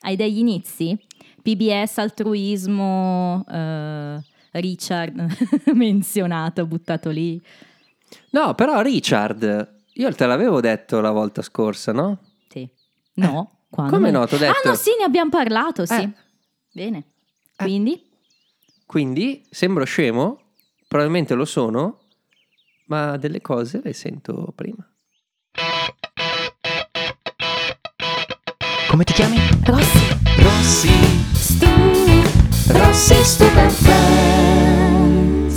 Hai degli inizi? PBS, altruismo, eh, Richard menzionato, buttato lì. No, però Richard, io te l'avevo detto la volta scorsa, no? Sì. No, quando? Come no? T'ho detto. Ah no, sì, ne abbiamo parlato, sì. Eh. Bene. Quindi? Quindi sembro scemo, probabilmente lo sono, ma delle cose le sento prima. Come ti chiami? Rossi. Rossi. Stu. Rossi Stupid Friends.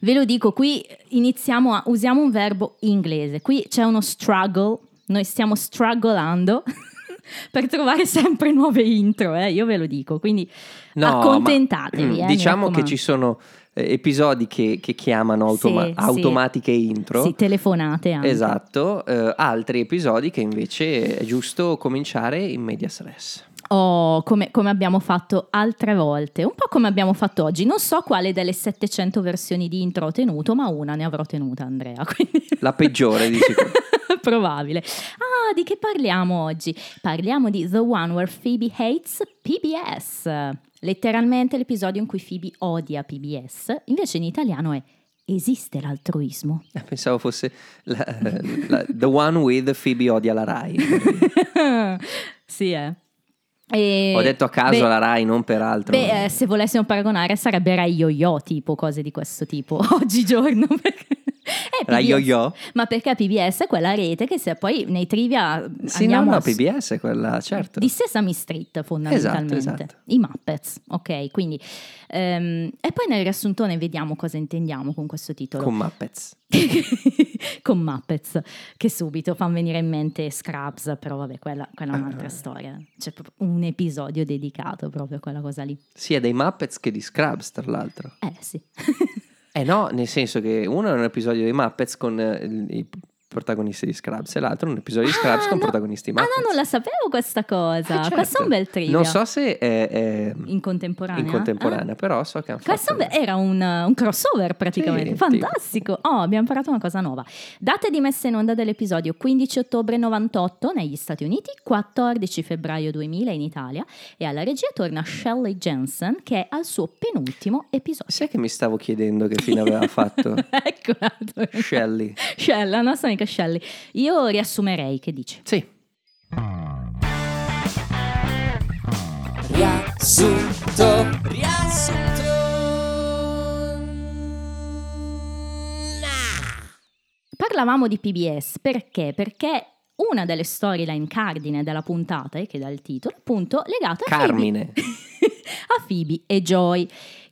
Ve lo dico, qui iniziamo a usiamo un verbo inglese. Qui c'è uno struggle, noi stiamo struggolando per trovare sempre nuove intro, eh, io ve lo dico. Quindi No, accontentatevi. ma, eh, mi diciamo che ci sono eh, episodi che, che chiamano automa- Sì, sì. automatiche intro. Sì, telefonate anche. Esatto, eh, altri episodi che invece è giusto cominciare in medias res. Oh, come, come abbiamo fatto altre volte, un po' come abbiamo fatto oggi. Non so quale delle 700 versioni di intro ho tenuto, ma una ne avrò tenuta, Andrea. Quindi... La peggiore, di sicuro. Probabile. Ah, di che parliamo oggi? Parliamo di The One Where Phoebe Hates PBS. Letteralmente l'episodio in cui Phoebe odia PBS, invece in italiano è Esiste l'altruismo? Eh, Pensavo fosse la- la- The One with Phoebe odia la Rai. sì, eh. E- Ho detto a caso beh, la Rai, non per altro. Beh, eh, se volessimo paragonare sarebbe Rai Yo-Yo, tipo cose di questo tipo, oggigiorno. perché- PBS. Yo-Yo? Ma perché PBS è quella rete che se poi nei trivia Sì, no, no, a- PBS è quella, certo. di Sesame Street fondamentalmente, Esatto, esatto. i Muppets, ok? Quindi, ehm, e poi nel riassuntone vediamo cosa intendiamo con questo titolo. Con Muppets. con Muppets, che subito fanno venire in mente Scrubs, però vabbè, quella, quella è Ah. un'altra storia. C'è un episodio dedicato proprio a quella cosa lì. Sia dei Muppets che di Scrubs, tra l'altro. Eh sì. Eh no, nel senso che uno è un episodio dei Muppets con eh, protagonisti di Scrubs e l'altro un episodio di Scrubs Ah, con no. protagonisti Ah Muppets. no, non la sapevo questa cosa. Eh, certo. Questo è un bel trivia. Non so se è, è In contemporanea? in contemporanea, Ah. però so che hanno Questo fatto... era un, un crossover praticamente, Sì, fantastico. Oh, abbiamo imparato una cosa nuova. Date di messa in onda dell'episodio 15 ottobre 98 negli Stati Uniti, 14 febbraio 2000 in Italia e alla regia torna Shelley Jensen che è al suo penultimo episodio. Sai che mi stavo chiedendo che fine aveva fatto Eccola. Shelley? Shelley, la nostra amica Shelley. Io riassumerei, che dici? Sì, Riassunto. Riassunto. Parlavamo di PBS perché? Perché una delle storyline cardine della puntata, e che dà il titolo, appunto, legata a Carmine. Phoebe, a Phoebe e Joy,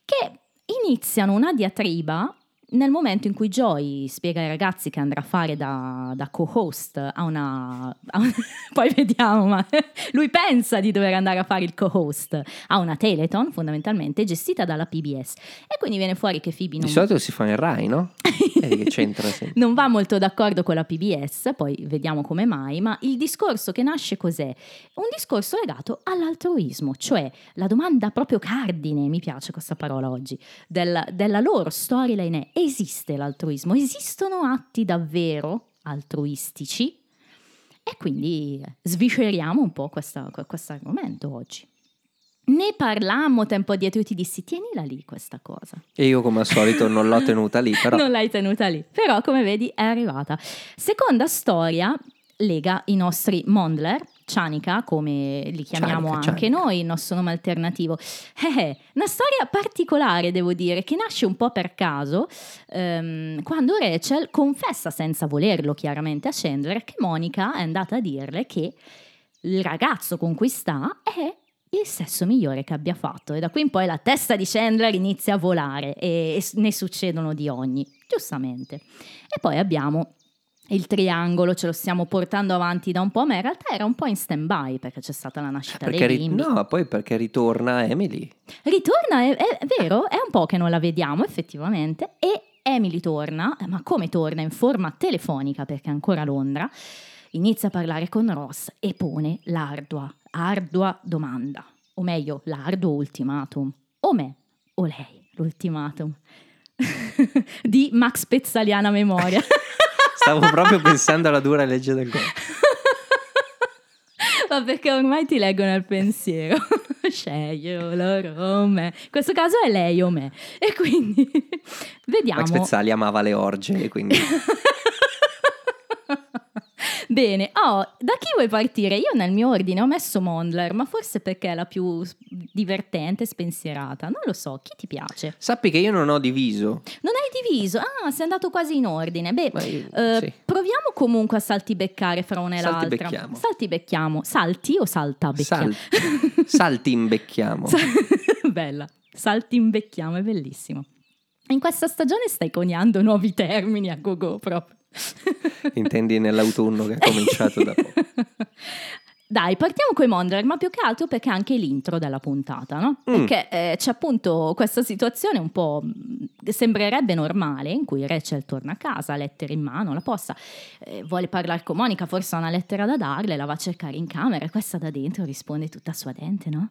che iniziano una diatriba nel momento in cui Joy spiega ai ragazzi che andrà a fare da, da co-host a una... a un- poi vediamo, ma lui pensa di dover andare a fare il co-host a una Teleton, fondamentalmente, gestita dalla PBS. E quindi viene fuori che Phoebe non... Di solito si fa in Rai, no? Che c'entra sempre. non va molto d'accordo con la PBS, poi vediamo come mai, ma il discorso che nasce cos'è? Un discorso legato all'altruismo, cioè la domanda proprio cardine, mi piace questa parola oggi, della, della loro storyline è esiste l'altruismo? Esistono atti davvero altruistici? E quindi svisceriamo un po' questo argomento oggi. Ne parlammo tempo addietro e ti dissi tienila lì questa cosa. E io come al solito non l'ho tenuta lì, però... Non l'hai tenuta lì, però come vedi è arrivata. Seconda storia lega i nostri Mondler, Cianica, come li chiamiamo Cianica, anche Cianica. noi, il nostro nome alternativo. Eh, eh, una storia particolare, devo dire, che nasce un po' per caso, ehm, quando Rachel confessa senza volerlo chiaramente a Chandler che Monica è andata a dirle che il ragazzo con cui sta è il sesso migliore che abbia fatto e da qui in poi la testa di Chandler inizia a volare e, e ne succedono di ogni, giustamente. E poi abbiamo il triangolo, ce lo stiamo portando avanti da un po', ma in realtà era un po' in stand-by perché c'è stata la nascita Perché dei ri- bimbi. no, poi perché ritorna Emily. Ritorna, è, è vero, è un po' che non la vediamo effettivamente e Emily torna, eh, ma come torna? In forma telefonica perché è ancora a Londra, inizia a parlare con Ross e pone l'ardua, ardua domanda, o meglio l'arduo ultimatum, o me o lei l'ultimatum di Max Pezzaliana Memoria. Stavo proprio pensando alla dura legge del corpo. Ma perché ormai ti leggono al pensiero. Sceglio loro me. In questo caso è lei o me. E quindi vediamo. Max Pezzali amava le orge, quindi Bene, oh, da chi vuoi partire? Io nel mio ordine ho messo Mondler, ma forse perché è la più divertente spensierata. Non lo so, chi ti piace? sappi che io non ho diviso. Non hai diviso? Ah, sei andato quasi in ordine. Beh, io- eh, sì. proviamo comunque a saltibeccare fra una e l'altra. Saltibecchiamo. Saltibecchiamo. Salti o salta becchiamo? Sal- salti imbecchiamo. Bella, saltimbecchiamo, è bellissimo. In questa stagione stai coniando nuovi termini a go-go proprio. Intendi nell'autunno che ha cominciato da poco. Dai, partiamo con i Monderer, ma più che altro perché è anche l'intro della puntata, no? Mm. Perché eh, c'è appunto questa situazione un po' mh, che sembrerebbe normale, in cui Rachel torna a casa, lettera in mano, la posta, eh, vuole parlare con Monica, forse ha una lettera da darle, la va a cercare in camera e questa da dentro risponde tutta suadente, no?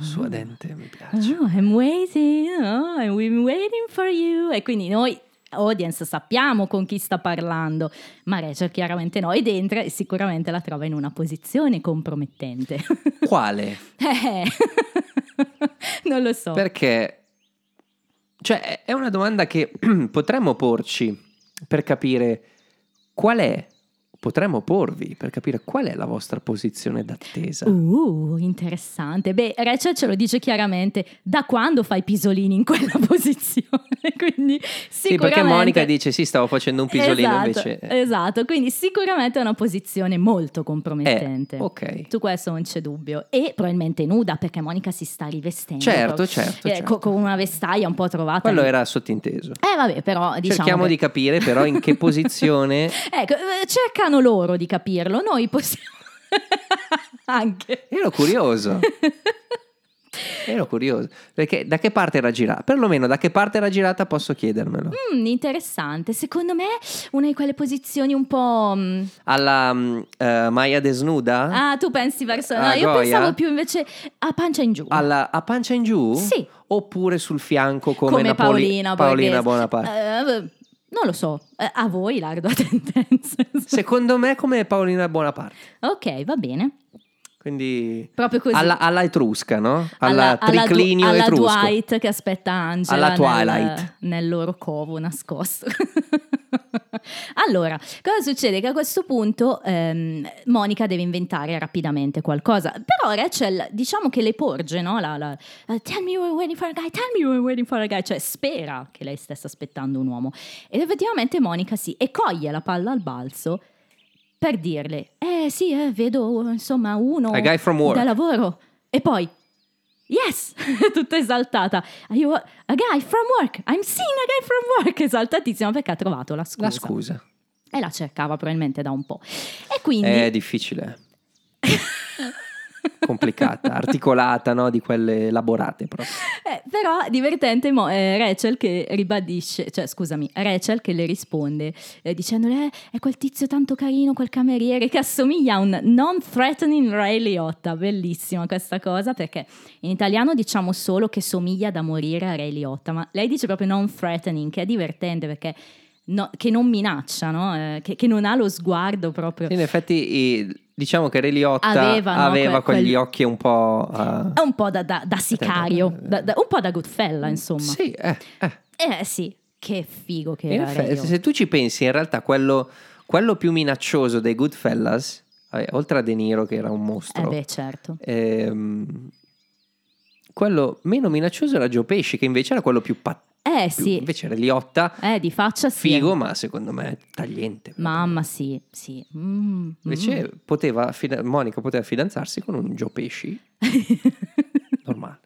Suadente, mi piace. Oh, I'm waiting, oh, I'm waiting for you. E quindi noi, audience, sappiamo con chi sta parlando, ma Rachel chiaramente no, ed entra e sicuramente la trova in una posizione compromettente. Quale? Eh, non lo so. Perché, cioè, è una domanda che potremmo porci per capire qual è, potremmo porvi per capire qual è la vostra posizione d'attesa. Uh, interessante. Beh, Rachel ce lo dice chiaramente da quando fai pisolini in quella posizione. Quindi sì, sicuramente... perché Monica dice sì, stavo facendo un pisolino esatto, invece... Esatto, quindi sicuramente è una posizione molto compromettente. Eh, ok. Su questo non c'è dubbio. E probabilmente nuda perché Monica si sta rivestendo. Certo, proprio. certo, Eh, certo. co- Con una vestaglia un po' trovata. Quello era sottinteso. Eh vabbè, però diciamo Cerchiamo che- di capire però in che posizione... Ecco, eh, cercano loro di capirlo, noi possiamo anche. Ero curioso. Ero curioso. Perché da che parte era girata? Perlomeno da che parte era girata posso chiedermelo. Mm, interessante, secondo me una di quelle posizioni un po'... mm, Alla mm, eh, Maya desnuda? Ah, tu pensi verso... No, Ah, io Goya? pensavo più invece a pancia in giù. Alla, a pancia in giù? Sì. Oppure sul fianco come, come Napoli- Paolina Paolina. Bonaparte? Eh, non lo so, eh, a voi l'ardua tendenza. Secondo me come Paolina Bonaparte. ok, va bene. Quindi Proprio così. alla, alla etrusca, no? Alla, alla, triclinio alla etrusco. Dwight che aspetta Angela Alla nel- Twilight. Nel, loro covo nascosto. allora, cosa succede? Che a questo punto ehm, Monica deve inventare rapidamente qualcosa. Però Rachel, diciamo che le porge, no? La, la- la, tell me were waiting for a guy, tell me were waiting for a guy. Cioè spera che lei stesse aspettando un uomo. Ed effettivamente Monica sì, e coglie la palla al balzo per dirle, eh sì, eh, vedo insomma uno da lavoro. E poi, yes, tutta esaltata. A, a guy from work? I'm seeing a guy from work. Esaltatissima perché ha trovato la scusa. La scusa. E la cercava probabilmente da un po'. E quindi... È difficile. Complicata, articolata, no? Di quelle elaborate proprio. Eh, però divertente mo- eh, Rachel che ribadisce, cioè scusami, Rachel che le risponde eh, dicendole "Eh, è quel tizio tanto carino, quel cameriere che assomiglia a un non-threatening Ray Liotta, bellissima questa cosa perché in italiano diciamo solo che somiglia da morire a Ray Liotta, ma lei dice proprio non-threatening, che è divertente perché no- che non minaccia, no? Eh, che, che non ha lo sguardo proprio... In effetti, i- diciamo che Ray Liotta Aveva, aveva, no, que- quegli quel- occhi un po'. eh, È un po' da, da- da sicario, da- un po' da Goodfella, insomma. Sì, eh, eh. Eh sì, che figo che In era effetti, se tu ci pensi, in realtà quello, quello più minaccioso dei Goodfellas, vabbè, oltre a De Niro che era un Eh mostro, beh, certo. ehm, quello meno minaccioso era Joe Pesci, che invece era quello più, pa- Eh più- sì, invece era Liotta, eh di faccia sì. figo, ma secondo me tagliente. Mamma sì, sì. Mm, Invece poteva, fida- Monica poteva fidanzarsi con un Joe Pesci normale,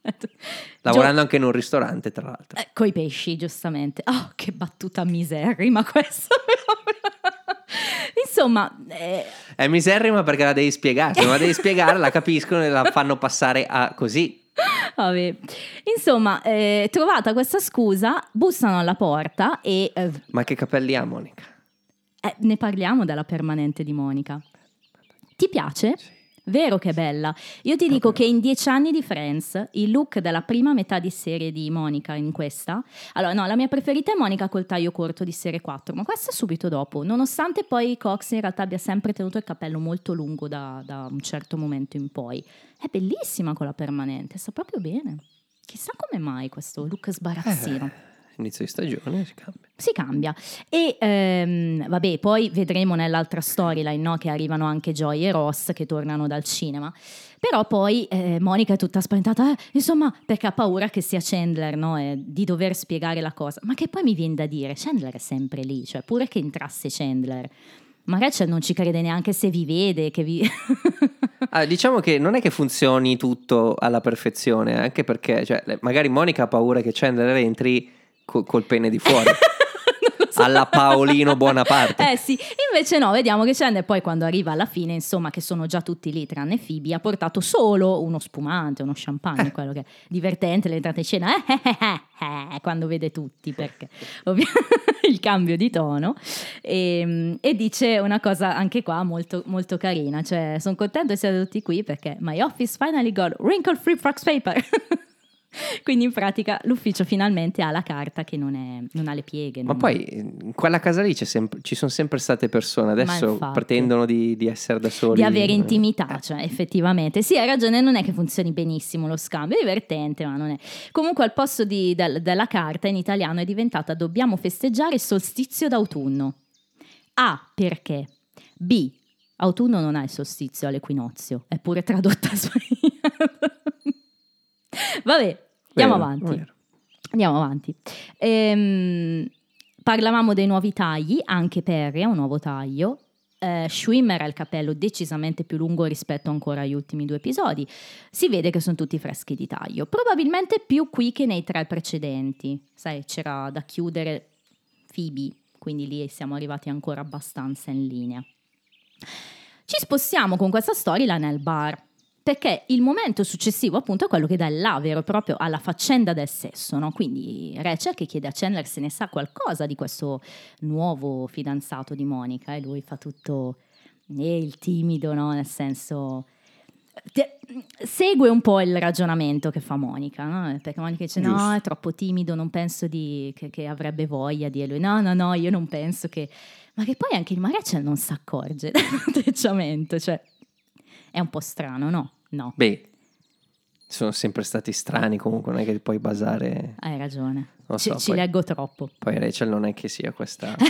lavorando anche in un ristorante, tra l'altro. Eh, coi pesci, giustamente. Oh, che battuta miserrima questa. Insomma, eh, È miserrima perché la devi spiegare, se non la devi spiegare la capiscono e la fanno passare a così. vabbè. Insomma, eh, trovata questa scusa, bussano alla porta e eh, Ma che capelli ha Monica? eh, ne parliamo della permanente di Monica. Ti piace? Sì. Vero che è bella. Io ti dico che in dieci anni di Friends, il look della prima metà di serie di Monica in questa, allora no, la mia preferita è Monica col taglio corto di serie 4, ma questa è subito dopo, nonostante poi Cox in realtà abbia sempre tenuto il capello molto lungo da, da un certo momento in poi. È bellissima con la permanente, sta proprio bene. Chissà come mai questo look sbarazzino. Eh, inizio di stagione si cambia. Si cambia. E ehm, vabbè, poi vedremo nell'altra storyline no, che arrivano anche Joy e Ross che tornano dal cinema. Però poi eh, Monica è tutta spaventata, eh, insomma, perché ha paura che sia Chandler, no? e di dover spiegare la cosa. Ma che poi mi viene da dire, Chandler è sempre lì, cioè pure che entrasse Chandler. Ma Rachel non ci crede neanche se vi vede, che vi... Ah, diciamo che non è che funzioni tutto alla perfezione, anche perché cioè, magari Monica ha paura che Chandler entri co- col pene di fuori. Alla Paolino Buonaparte. Eh sì, invece no, vediamo che Chandler poi quando arriva alla fine, insomma, che sono già tutti lì tranne Phoebe, ha portato solo uno spumante, uno champagne, quello che è divertente, l'entrata in scena, eh, eh, eh, eh, quando vede tutti, perché ovvi- il cambio di tono, e, e dice una cosa anche qua molto, molto carina, cioè sono contento di essere tutti qui perché my office finally got wrinkle free fax paper. Quindi in pratica l'ufficio finalmente ha la carta che non, è- non ha le pieghe. Ma poi in quella casa lì sempre- ci sono sempre state persone, adesso pretendono di, di essere da soli. di avere intimità, Eh. cioè effettivamente. Sì, hai ragione, non è che funzioni benissimo lo scambio, è divertente, ma non è. Comunque al posto di- del- della carta in italiano è diventata dobbiamo festeggiare il solstizio d'autunno. A, perché? B, autunno non ha il solstizio all'equinozio, è pure tradotta sbagliata. Vabbè, andiamo Vero, avanti. vero. Andiamo avanti. Ehm, parlavamo dei nuovi tagli, anche Perry ha un nuovo taglio. Eh, Schwimmer ha il capello decisamente più lungo rispetto ancora agli ultimi due episodi. Si vede che sono tutti freschi di taglio. Probabilmente più qui che nei tre precedenti. Sai, c'era da chiudere Phoebe, quindi lì siamo arrivati ancora abbastanza in linea. Ci spostiamo con questa storia nel bar. Perché il momento successivo, appunto, è quello che dà il là vero e proprio alla faccenda del sesso, no? Quindi Rachel che chiede a Chandler se ne sa qualcosa di questo nuovo fidanzato di Monica e lui fa tutto eh, il timido, no? Nel senso te- segue un po' il ragionamento che fa Monica, no? Perché Monica dice no, Giusto. è troppo timido, non penso di- che, che avrebbe voglia di e lui no, no, no, io non penso che ma che poi anche il Rachel non si accorge dell'atteggiamento, cioè è un po' strano, no? No, Beh, sono sempre stati strani comunque, non è che puoi basare... hai ragione. Ci so, ci poi- leggo troppo. Poi Rachel non è che sia questa...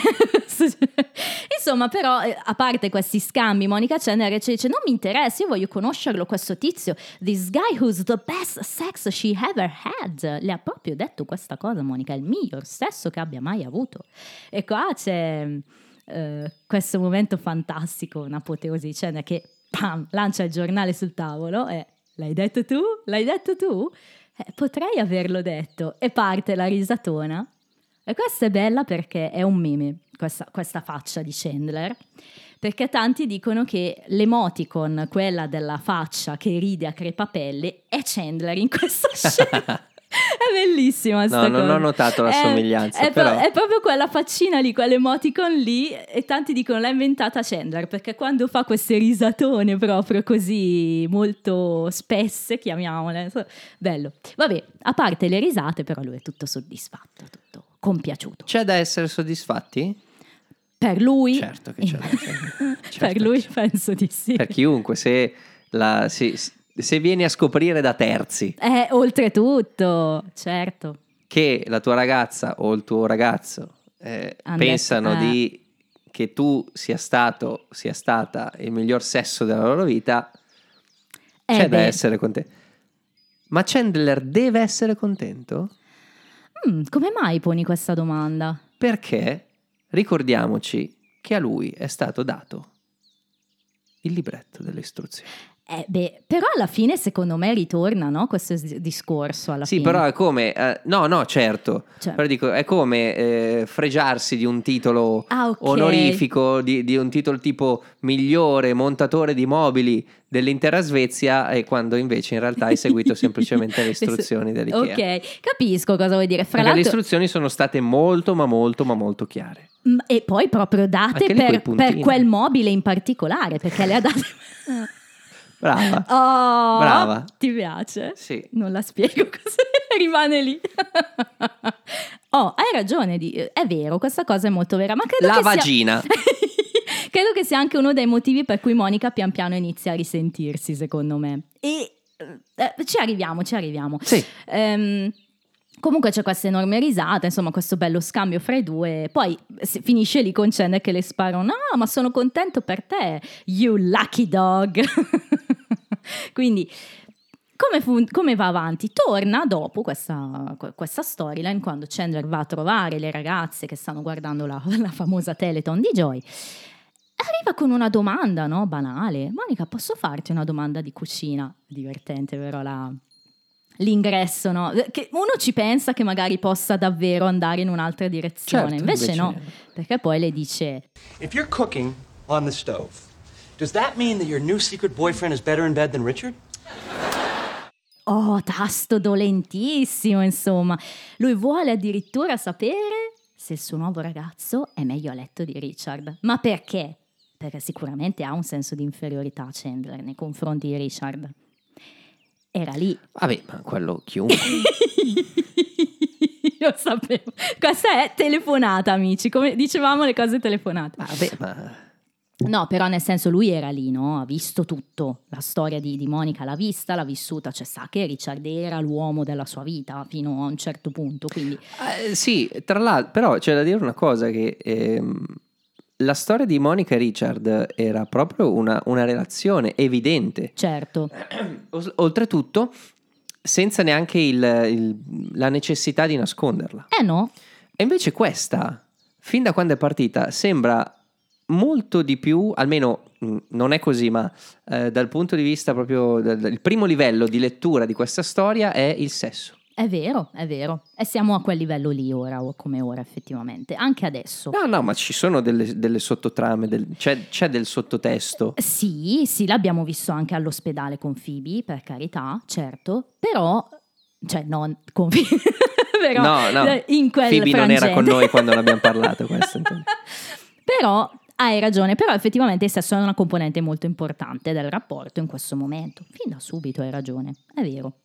Insomma, però, eh, a parte questi scambi, Monica Chandler Rachel dice: Non mi interessa, io voglio conoscerlo, questo tizio. This guy who's the best sex she ever had. Le ha proprio detto questa cosa, Monica, è il miglior sesso che abbia mai avuto. E qua c'è eh, questo momento fantastico, un'apoteosi di Chandler che pam, lancia il giornale sul tavolo e l'hai detto tu? L'hai detto tu? Eh, potrei averlo detto. E parte la risatona. E questa è bella perché è un meme, questa, questa faccia di Chandler. Perché tanti dicono che l'emoticon, quella della faccia che ride a crepapelle, è Chandler in questa scena. È bellissima sta No, non cosa. ho notato la È- somiglianza, È, però. è proprio quella faccina lì, quell'emoticon lì, e tanti dicono l'ha inventata Chandler, perché quando fa queste risatone proprio così molto spesse, chiamiamole, so- bello. Vabbè, a parte le risate, però lui è tutto soddisfatto, tutto compiaciuto. C'è da essere soddisfatti? Per lui... Certo che c'è essere. per Certo lui penso di sì. Per chiunque, se, la- se- se vieni a scoprire da terzi Eh, oltretutto, certo. che la tua ragazza o il tuo ragazzo eh, pensano eh. di che tu sia stato, sia stata il miglior sesso della loro vita, Eh, c'è da beh, essere contento. Ma Chandler deve essere contento? mm, come mai poni questa domanda? Perché ricordiamoci che a lui è stato dato il libretto delle istruzioni. Eh, beh, però alla fine secondo me ritorna, no? Questo discorso alla sì, fine. però è come... eh, no, no, certo. Cioè- Però dico, è come eh, fregiarsi di un titolo Ah, ok. onorifico, di, di un titolo tipo migliore montatore di mobili dell'intera Svezia, e quando invece in realtà hai seguito semplicemente le istruzioni dell'IKEA. Ok, capisco cosa vuoi dire. Fra Perché le l'altro, istruzioni sono state molto, ma molto, ma molto chiare. Mm, e poi proprio date per, per quel mobile in particolare, perché le ha date... Brava. Oh, Brava. Ti piace? Sì. Non la spiego così, rimane lì. oh, hai ragione, di- è vero, questa cosa è molto vera, ma credo La che sia- vagina. credo che sia anche uno dei motivi per cui Monica pian piano inizia a risentirsi, secondo me. E eh, ci arriviamo, ci arriviamo. Sì. Ehm, comunque c'è questa enorme risata, insomma, questo bello scambio fra i due. Poi finisce lì con Chandler che le spara "Ah, ma sono contento per te, you lucky dog. Quindi. Come, fu- come va avanti? Torna dopo questa, questa storyline quando Chandler va a trovare le ragazze che stanno guardando la, la famosa Teleton di Joy. Arriva con una domanda, no? Banale. Monica, posso farti una domanda di cucina? Divertente, vero? La- l'ingresso, no? Che uno ci pensa che magari possa davvero andare in un'altra direzione, Certo, invece, invece- no, perché poi le dice: If you're cooking on the stove, does that mean that your new secret boyfriend is better in bed than Richard? Oh, tasto dolentissimo, insomma. Lui vuole addirittura sapere se il suo nuovo ragazzo è meglio a letto di Richard. Ma perché? Perché sicuramente ha un senso di inferiorità Chandler nei confronti di Richard. Era lì. Vabbè, ma quello chiunque. Io sapevo. Questa è telefonata, amici. Come dicevamo le cose telefonate. Vabbè, ma... No, però nel senso lui era lì, no? Ha visto tutto. La storia di, di Monica l'ha vista, l'ha vissuta, cioè sa che Richard era l'uomo della sua vita fino a un certo punto. Quindi Eh, sì, tra l'altro, però c'è da dire una cosa che ehm, la storia di Monica e Richard era proprio una, una relazione evidente. certo, Oltretutto, senza neanche il- il- la necessità di nasconderla. eh no, E invece questa, fin da quando è partita, sembra molto di più, almeno mh, non è così, ma eh, dal punto di vista proprio del primo livello di lettura di questa storia è il sesso. è vero, è vero. E siamo a quel livello lì ora, o come ora effettivamente, anche adesso. No, no, ma ci sono delle, delle sottotrame, del- c'è, c'è del sottotesto. Sì, sì, l'abbiamo visto anche all'ospedale con Phoebe, per carità, certo, però, cioè non con Phoebe, però no, no, in quel Phoebe non era con frangente. noi quando ne abbiamo parlato. Questo. Però hai ragione, però effettivamente il sesso è una componente molto importante del rapporto in questo momento. Fin da subito hai ragione, è vero.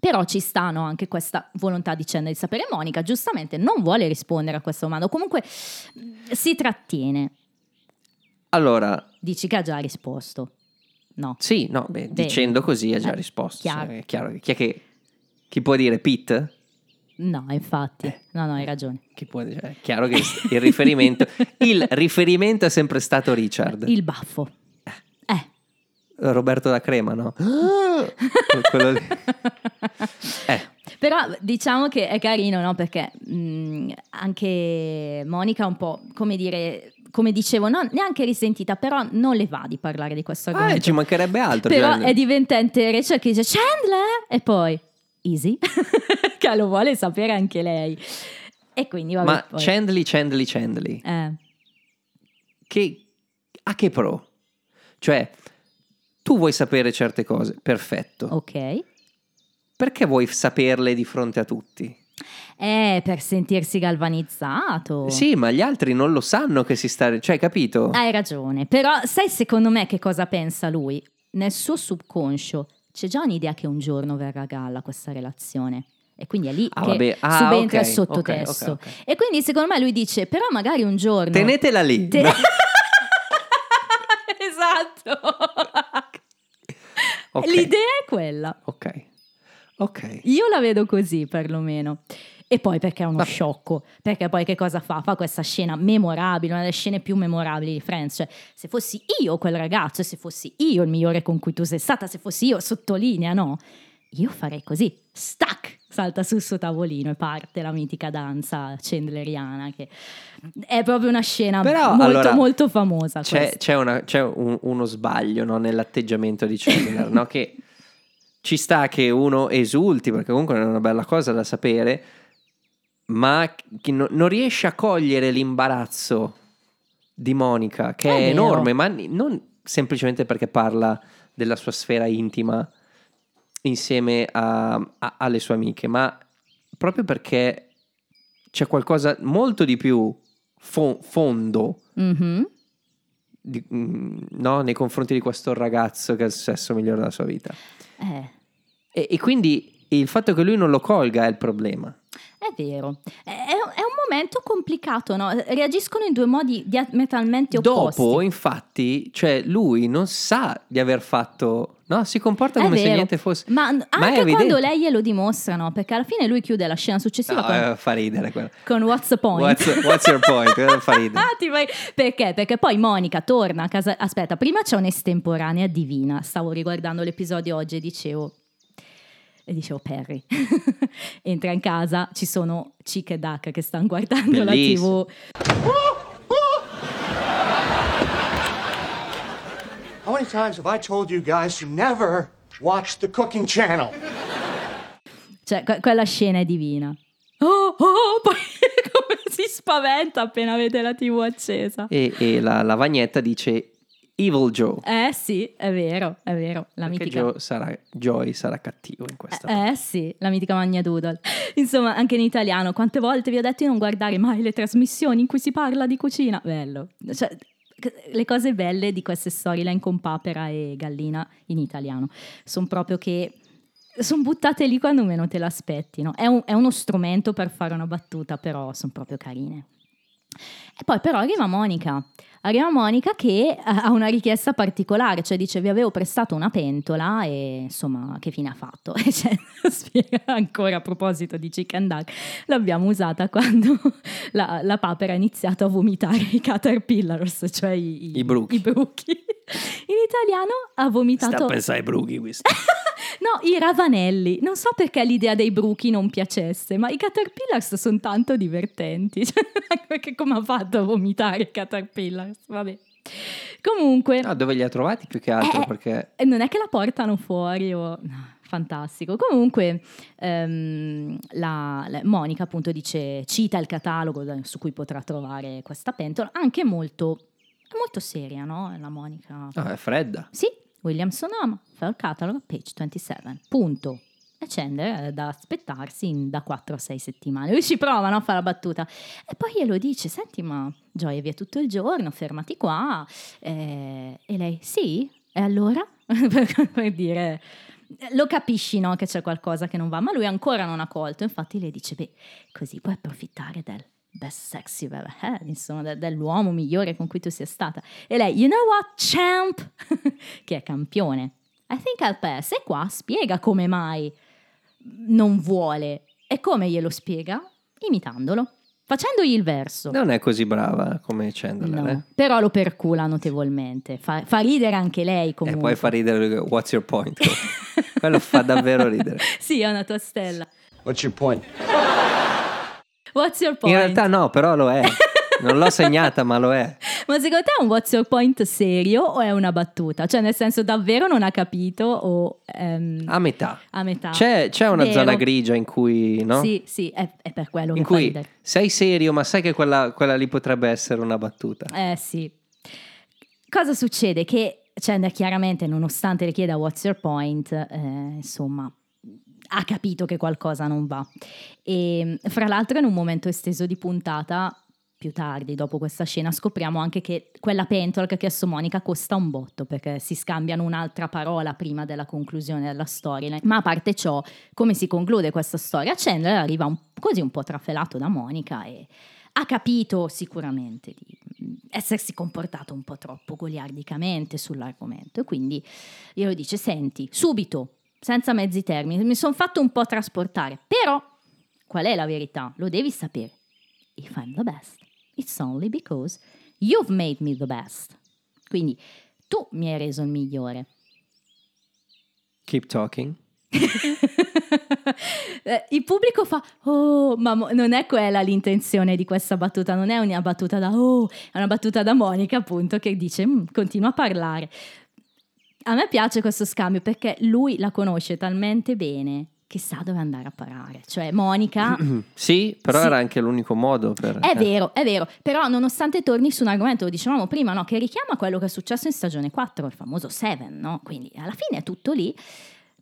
Però ci stanno anche questa volontà di Chandler di sapere. Monica giustamente non vuole rispondere a questa domanda, comunque mh, si trattiene. Allora, Dici che ha già risposto. No. sì, no, beh, dicendo così ha già eh, risposto. chiaro. È chiaro. Chi è che... Chi può dire Pete? No, infatti. Eh. No, no, hai ragione. Chi può dire? È chiaro che il riferimento, il riferimento è sempre stato Richard. Il baffo. Eh. Roberto da Crema, no? Quello lì. Eh, Però diciamo che è carino, no? Perché mh, anche Monica un po', come dire, come dicevo, non, neanche risentita, però non le va di parlare di questo eh, argomento. ci mancherebbe altro. però cioè- è divertente Rachel che dice Chandler e poi Easy, che lo vuole sapere anche lei. E quindi vabbè. Ma poi- Chandley, Chandley, Chandley, eh, che, a che pro? Cioè, tu vuoi sapere certe cose, perfetto. ok. Perché vuoi saperle di fronte a tutti? Eh, per sentirsi galvanizzato. Sì, ma gli altri non lo sanno che si sta... Cioè, capito? Hai ragione, però sai secondo me che cosa pensa lui? Nel suo subconscio c'è già un'idea che un giorno verrà a galla questa relazione. E quindi è lì Ah, che. Ah, subentra ok, il sottotesto. ok, ok, ok. E quindi secondo me lui dice, però magari un giorno... Tenetela lì. Te- No. esatto. L'idea è quella. Ok. Ok. Io la vedo così perlomeno. E poi perché è uno Vabbè. sciocco, perché poi che cosa fa? Fa questa scena memorabile, una delle scene più memorabili di Friends, cioè se fossi io quel ragazzo, e se fossi io il migliore con cui tu sei stata, se fossi io, sottolinea, no? Io farei così, stack, salta sul suo tavolino e parte la mitica danza chandleriana, che è proprio una scena Però, molto, allora, molto famosa. C'è, c'è una- c'è un- uno sbaglio no, nell'atteggiamento di Chandler, no? che ci sta che uno esulti, perché comunque è una bella cosa da sapere, ma che no- non riesce a cogliere l'imbarazzo di Monica, che È è, enorme, ma non semplicemente perché parla della sua sfera intima insieme a- a- alle sue amiche, ma proprio perché c'è qualcosa molto di più fo- fondo Mhm. di- mm, no, nei confronti di questo ragazzo che è il sesso migliore della sua vita. Eh, E, e quindi il fatto che lui non lo colga è il problema. È vero. È, è un momento complicato, no? Reagiscono in due modi diametralmente opposti. Dopo, infatti, cioè lui non sa di aver fatto, no? Si comporta È come se niente fosse. Ma è anche quando lei glielo dimostrano, perché alla fine lui chiude la scena successiva No, con, eh, fa ridere quello. con What's the point? What's, what's your point? Eh, fa ridere. Ah, Perché? Perché poi Monica torna a casa. Aspetta, prima c'è un'estemporanea divina. Stavo riguardando l'episodio oggi e dicevo. E dicevo Perry. Entra in casa, ci sono Chick e Duck che stanno guardando Bellissimo. la TV. How many times have I told you guys to never watch the cooking channel? Cioè, que- quella scena è divina. Oh, oh, poi come si spaventa appena vede la TV accesa. E, e la lavagnetta dice Evil Joe. Eh sì, è vero, è vero. La Perché mitica. Joe sarà, Joy sarà cattivo in questa. Eh sì, la mitica Magna Doodle. Insomma, anche in italiano, quante volte vi ho detto di non guardare mai le trasmissioni in cui si parla di cucina? Bello. Cioè, le cose belle di queste storyline con Papera e Gallina in italiano sono proprio che sono buttate lì quando meno te l'aspetti, no? È, un- è uno strumento per fare una battuta, però sono proprio carine. E poi però arriva Monica. Arriva Monica che eh, ha una richiesta particolare, cioè dice vi avevo prestato una pentola e insomma che fine ha fatto? E cioè, spiega ancora a proposito di chicken duck, l'abbiamo usata quando la, la papera ha iniziato a vomitare i caterpillars, cioè i, I bruchi. i bruchi. In italiano ha vomitato... pensare ai brughi questo. No, i ravanelli. Non so perché l'idea dei bruchi non piacesse, ma i caterpillars sono tanto divertenti. Cioè, Perché come ha fatto a vomitare i caterpillars? Vabbè. Comunque, No, dove li ha trovati più che altro? Eh, Perché eh, non è che la portano fuori o... no, fantastico. Comunque, ehm, la, la- Monica appunto dice, cita il catalogo su cui potrà trovare questa pentola, anche molto, molto seria, no? La Monica. no, è fredda. Sì, William Sonoma, Fair Catalog, page 27. Punto. E Chandler è da aspettarsi da 4 a 6 settimane. Lui ci prova no, a fare la battuta. E poi glielo dice: Senti, ma è via tutto il giorno, fermati qua. Eh, e lei: Sì? E allora? per dire. Lo capisci, no? Che c'è qualcosa che non va, ma lui ancora non ha colto. Infatti, lei dice: Beh, così puoi approfittare del best sex you've ever had, insomma, de- dell'uomo migliore con cui tu sia stata. E lei, you know what, champ? che è campione. I think I'll pass. E qua spiega come mai non vuole. E come glielo spiega? Imitandolo. Facendogli il verso. Non è così brava come Chandler, No, eh? però lo percula notevolmente. Fa, fa ridere anche lei E comunque. poi fa ridere What's your point? Quello fa davvero ridere. sì, è una tua stella. What's your point? What's your point? In realtà no, però lo è. Non l'ho segnata, ma lo è. Ma secondo te è un what's your point serio o è una battuta? Cioè, nel senso, davvero non ha capito o ehm, A metà. a metà? C'è, c'è una Vero. zona grigia in cui, no? Sì, sì, è, è per quello in cui ridere. sei serio, ma sai che quella, quella lì potrebbe essere una battuta. Eh sì. Cosa succede? Che Chandler chiaramente, nonostante le chieda what's your point, eh, insomma, ha capito che qualcosa non va. E fra l'altro in un momento esteso di puntata, più tardi, dopo questa scena, scopriamo anche che quella pentola che ha chiesto Monica costa un botto, perché si scambiano un'altra parola prima della conclusione della storia. Ma a parte ciò, come si conclude questa storia? Chandler arriva un- così un po' trafelato da Monica e ha capito sicuramente di mm, essersi comportato un po' troppo goliardicamente sull'argomento e quindi glielo dice senti subito senza mezzi termini. Mi sono fatto un po' trasportare però qual è la verità? Lo devi sapere. If I'm the best it's only because you've made me the best. Quindi tu mi hai reso il migliore. Keep talking. Eh, il pubblico fa oh ma mo- non è quella l'intenzione di questa battuta non è una battuta da oh è una battuta da Monica appunto che dice "Mm, continua a parlare a me piace questo scambio perché lui la conosce talmente bene che sa dove andare a parare cioè Monica Sì, però Sì. era anche l'unico modo per... È eh. vero, è vero, però nonostante torni su un argomento, lo dicevamo prima, no? che richiama quello che è successo in stagione 4, il famoso Seven, no? quindi alla fine è tutto lì,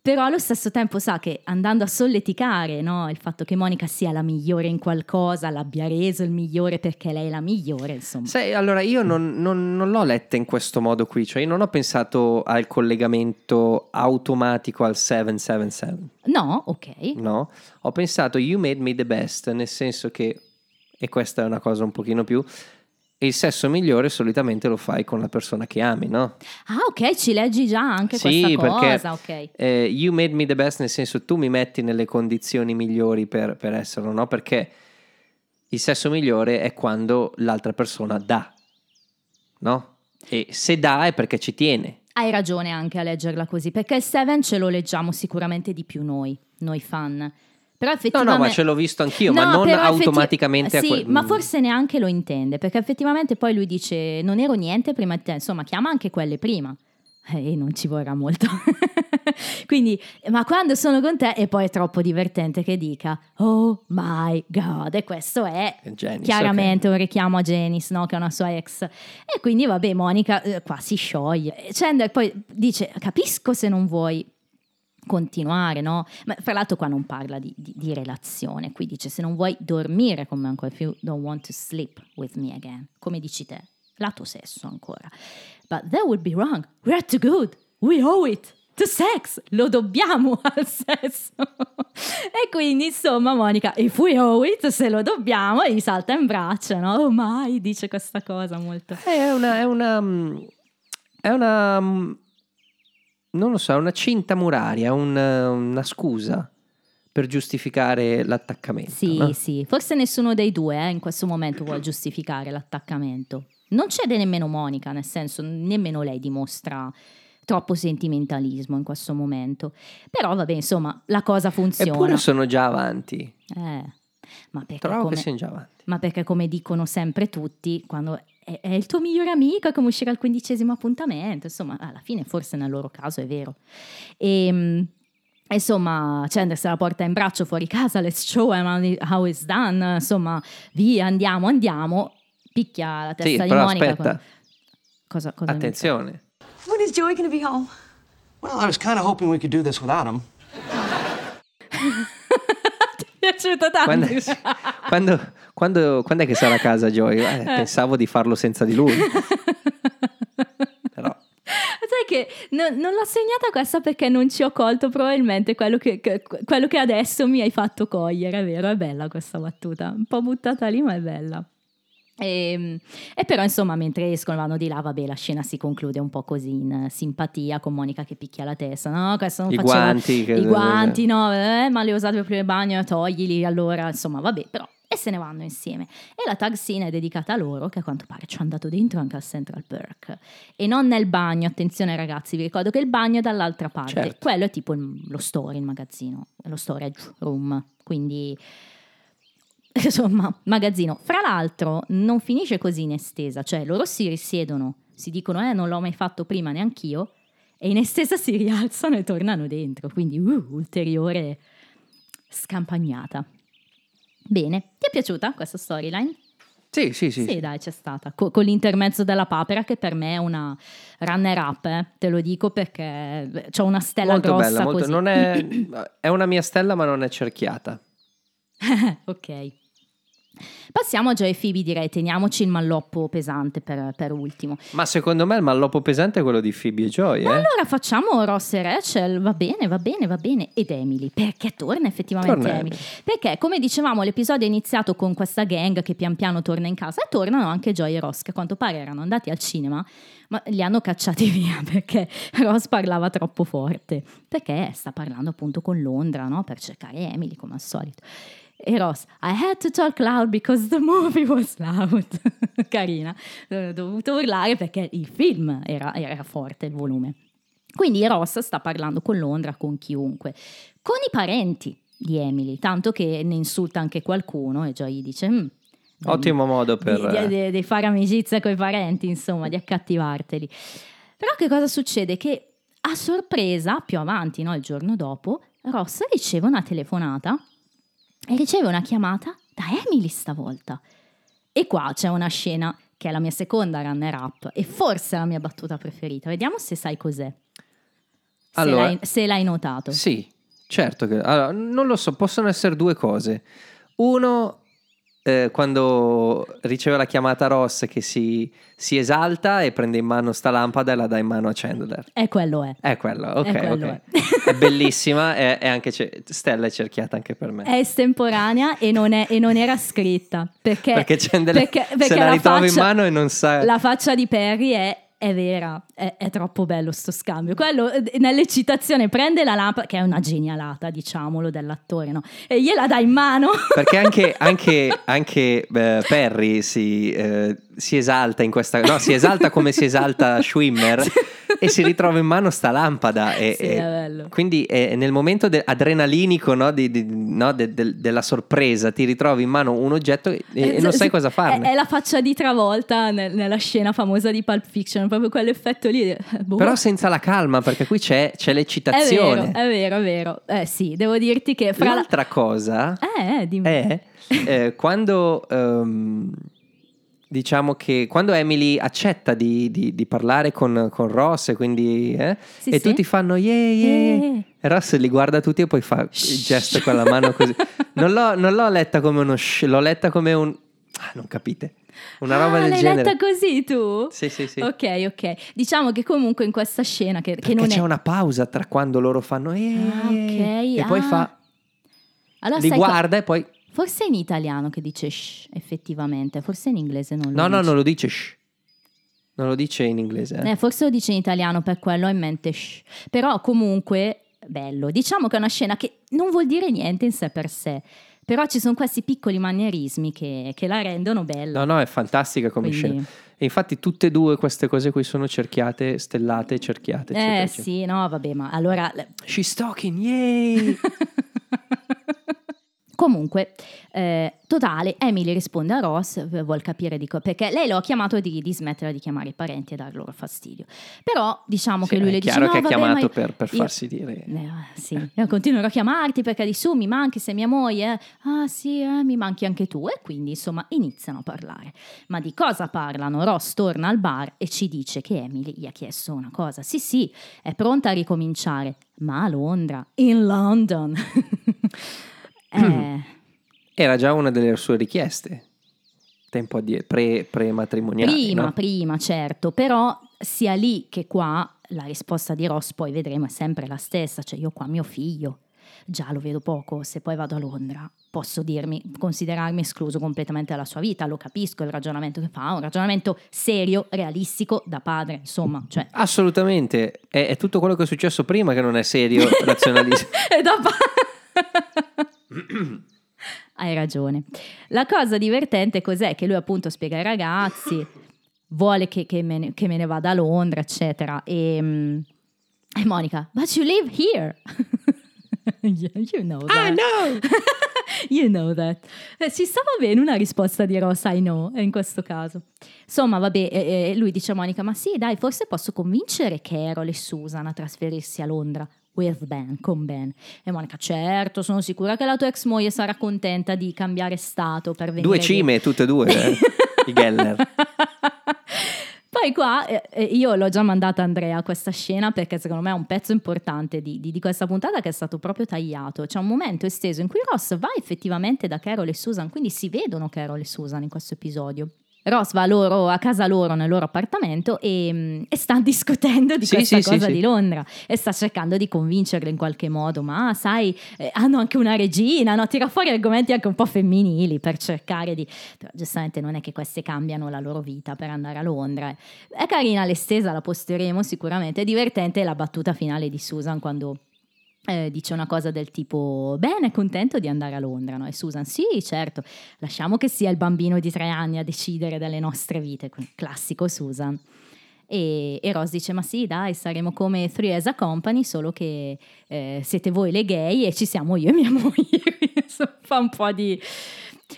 però allo stesso tempo sa che andando a solleticare no, il fatto che Monica sia la migliore in qualcosa, l'abbia reso il migliore perché lei è la migliore, insomma. Sai, allora io non, non- non l'ho letta in questo modo qui, cioè io non ho pensato al collegamento automatico al 777, No, ok. no? Ho pensato you made me the best, nel senso che, e questa è una cosa un pochino più, il sesso migliore solitamente lo fai con la persona che ami, no? Ah, ok, ci leggi già anche Sì, questa cosa, ok. eh, you made me the best nel senso tu mi metti nelle condizioni migliori per, per esserlo, no? Perché il sesso migliore è quando l'altra persona dà, no? E se dà è perché ci tiene. Hai ragione anche a leggerla così, perché il Seven ce lo leggiamo sicuramente di più noi, noi fan. Però No, effettivamente... no, ma ce l'ho visto anch'io, ma No, non però effetti- automaticamente a Sì, quel- ma forse neanche lo intende, perché effettivamente poi lui dice non ero niente prima di te, insomma chiama anche quelle prima. E non ci vorrà molto. Quindi, ma quando sono con te, e poi è troppo divertente che dica Oh my god, e questo è Janice, chiaramente un richiamo a Janice, no? che è una sua ex. E quindi, vabbè, Monica eh, qua si scioglie. E Chandler poi dice: Capisco se non vuoi continuare, no? Ma fra l'altro qua non parla di, di- di relazione, qui dice se non vuoi dormire con me ancora, you don't want to sleep with me again, come dici te, lato sesso ancora. But that would be wrong, we're too good, we owe it to sex, lo dobbiamo al sesso. e quindi insomma Monica, if we owe it, se lo dobbiamo, gli salta in braccio, no? Oh mai, dice questa cosa molto... È una, è una, è una, non lo so, è una cinta muraria, un- una scusa per giustificare l'attaccamento. Sì, no? sì, forse nessuno dei due eh, in questo momento vuole giustificare l'attaccamento. Non cede nemmeno Monica, nel senso, nemmeno lei dimostra troppo sentimentalismo in questo momento. Però vabbè, insomma, la cosa funziona. Eppure sono già avanti. Eh, ma perché Trovo come- che siano già avanti. ma perché come dicono sempre tutti, quando è, è il tuo migliore amico, è come uscire al quindicesimo appuntamento, insomma, alla fine forse nel loro caso è vero. E, mm, insomma, Chandler se la porta in braccio fuori casa, let's show him how it- how it's done, insomma, via, andiamo, andiamo, picchia la testa Sì, di però Monica. aspetta, Cosa, cosa attenzione. When is Joey going to be home? Well, I was kind of hoping we could do this without him. Piaciuto tanto. Quando, quando- quando- quando è che sarà a casa Joy? Eh, pensavo di farlo senza di lui. Però Sai che no- non l'ho segnata questa perché non ci ho colto probabilmente quello che, che- quello che adesso mi hai fatto cogliere, è vero? È bella questa battuta, un po' buttata lì ma è bella. E, e però insomma mentre escono vanno di là, vabbè la scena si conclude un po' così in simpatia con Monica che picchia la testa, no? Questo non I faceva- guanti I guanti, no, eh, ma li ho usati per prima il bagno, toglili allora, insomma vabbè però. E se ne vanno insieme. E la tag scene è dedicata a loro, che a quanto pare ci è andato dentro anche al Central Perk. E non nel bagno, attenzione ragazzi, vi ricordo che il bagno è dall'altra parte. Certo. Quello è tipo il- lo store, il magazzino, lo storage room. Quindi, insomma, magazzino. Fra l'altro, non finisce così in estesa, cioè loro si risiedono, si dicono, eh, non l'ho mai fatto prima neanch'io, e in estesa si rialzano e tornano dentro. Quindi, uh, ulteriore scampagnata. Bene, ti è piaciuta questa storyline? sì, sì, sì. Sì, dai, c'è stata. Co- con l'intermezzo della papera, che per me è una runner up, eh, te lo dico perché ho una stella Molto grossa bella, molto- così. non è, è una mia stella ma non è cerchiata. ok. Passiamo a Joy e Phoebe, direi, teniamoci il malloppo pesante per, per ultimo. Ma secondo me il malloppo pesante è quello di Phoebe e Joy, eh? Allora facciamo Ross e Rachel, va bene, va bene, va bene, ed Emily, perché torna effettivamente Torna Emily. Emily. Perché, come dicevamo, l'episodio è iniziato con questa gang che pian piano torna in casa e tornano anche Joy e Ross, che a quanto pare erano andati al cinema, ma li hanno cacciati via perché Ross parlava troppo forte, perché sta parlando appunto con Londra, no? Per cercare Emily, come al solito. E Ross, I had to talk loud because the movie was loud. Carina, ho dovuto urlare perché il film era, era forte, il volume. Quindi Ross sta parlando con Londra, con chiunque, con i parenti di Emily, tanto che ne insulta anche qualcuno e Joy gli dice... "Mm, Ottimo modo per... di, di- di fare amicizia con i parenti, insomma, di accattivarteli. Però che cosa succede? Che a sorpresa, più avanti, no, il giorno dopo, Ross riceve una telefonata e riceve una chiamata da Emily stavolta. E qua c'è una scena che è la mia seconda runner up e forse la mia battuta preferita. Vediamo se sai cos'è. se, Allora- l'hai, se l'hai notato. Sì, certo che... Allora, non lo so, possono essere due cose. Uno, eh, quando riceve la chiamata Ross che si, si esalta e prende in mano sta lampada e la dà in mano a Chandler. E quello è. È quello, ok, È quello ok. È bellissima e, e anche ce- Stella è cerchiata anche per me. È estemporanea e non, è- e non era scritta. Perché, perché Chandler perché- se perché la la ritrova in mano e non sa... La faccia di Perry è, è vera, è, è troppo bello sto scambio. Quello eh, nell'eccitazione prende la lampada, che è una genialata, diciamolo, dell'attore, no? E gliela dà in mano. Perché anche, anche- anche, eh, Perry si, eh, si esalta in questa... No, si esalta come si esalta Schwimmer e si ritrova in mano sta lampada. E, Sì, e-. Quindi è nel momento de- adrenalinico no, di- di- no, de- del- della sorpresa ti ritrovi in mano un oggetto e, e non sai cosa farne. È, è la faccia di Travolta nel- nella scena famosa di Pulp Fiction, proprio quell'effetto lì. eh, boh. Però senza la calma, perché qui c'è, c'è è vero, l'eccitazione. è vero, è vero. Eh sì, devo dirti che fra la... L'altra cosa Eh, eh, dimmi. è eh, quando ehm, diciamo che quando Emily accetta di, di- di parlare con, con Ross e quindi eh, Sì, e sì. tutti fanno yeah yeah e Ross li guarda tutti e poi fa il gesto con la mano così non l'ho, non l'ho letta come uno sh, l'ho letta come un ah, non capite una roba ah, del l'hai genere letta così tu? sì sì sì Ok, ok. Diciamo che comunque in questa scena che, che non c'è è... una pausa tra quando loro fanno eh, Ah, ok, e poi ah. fa Allora, li sai co- guarda e poi Forse è in italiano che dice shh, effettivamente, forse in inglese non lo no no dice. non lo dice shh. non lo dice in inglese eh. Eh, forse lo dice in italiano, per quello ho in mente shh. Però comunque, bello. Diciamo che è una scena che non vuol dire niente in sé per sé. Però ci sono questi piccoli manierismi che, che la rendono bella. No, no, è fantastica come Quindi- scena. E infatti tutte e due queste cose qui sono cerchiate, stellate, cerchiate. eccetera, Eh eccetera. sì, no, vabbè, ma allora... She's talking, yay! Comunque, eh, totale, Emily risponde a Ross, eh, vuol capire di co- perché lei lo ha chiamato di, di smettere di chiamare i parenti e dar loro fastidio. Però diciamo Sì, che lui è le dice: chiaro no, che ha chiamato ma io- per, per io- farsi dire... Eh, sì, io continuerò a chiamarti perché di su mi manchi, sei mia moglie. Ah sì, eh, mi manchi anche tu. E quindi insomma iniziano a parlare. Ma di cosa parlano? Ross torna al bar e ci dice che Emily gli ha chiesto una cosa. Sì, sì, è pronta a ricominciare, ma a Londra, in London. eh, Era già una delle sue richieste. Tempo addietro, pre, pre-matrimoniali, prima, no? prima, certo, però sia lì che qua la risposta di Ross poi vedremo è sempre la stessa, cioè io qua mio figlio già lo vedo poco, se poi vado a Londra posso dirmi, considerarmi escluso completamente dalla sua vita, lo capisco il ragionamento che fa, un ragionamento serio, realistico da padre, insomma, cioè Assolutamente. È, è tutto quello che è successo prima che non è serio, razionalista. è da pa- Hai ragione. La cosa divertente cos'è? Che lui appunto spiega ai ragazzi, vuole che, che me, ne, che me ne vada a Londra, eccetera. E, mm, e Monica, but you live here. Yeah, you know that. no! You know that. Eh, ci stava bene una risposta di Ross, I know, in questo caso. Insomma, vabbè, eh, eh, lui dice a Monica, ma sì, dai, forse posso convincere Carol e Susan a trasferirsi a Londra. With Ben, con Ben. E Monica, certo, sono sicura che la tua ex moglie sarà contenta di cambiare stato per venire Due via." cime, tutte e due, eh, i Geller. Poi qua eh, eh, io l'ho già mandata a Andrea questa scena perché secondo me è un pezzo importante di, di- di questa puntata che è stato proprio tagliato. C'è un momento esteso in cui Ross va effettivamente da Carol e Susan, quindi si vedono Carol e Susan in questo episodio. Ross va loro, a casa loro nel loro appartamento e, mm, e sta discutendo di Sì, questa sì, cosa sì. di Londra e sta cercando di convincerle in qualche modo. Ma sai, eh, hanno anche una regina, no? tira fuori argomenti anche un po' femminili per cercare di. Però giustamente non è che queste cambiano la loro vita per andare a Londra. È carina l'estesa, la posteremo sicuramente. È divertente la battuta finale di Susan quando. Eh, dice una cosa del tipo bene, contento di andare a Londra no? e Susan sì certo lasciamo che sia il bambino di tre anni a decidere delle nostre vite Quindi, classico Susan e, e Ross dice: Ma sì, dai, saremo come Three as a Company, solo che eh, siete voi le gay e ci siamo io e mia moglie. Fa un po' di.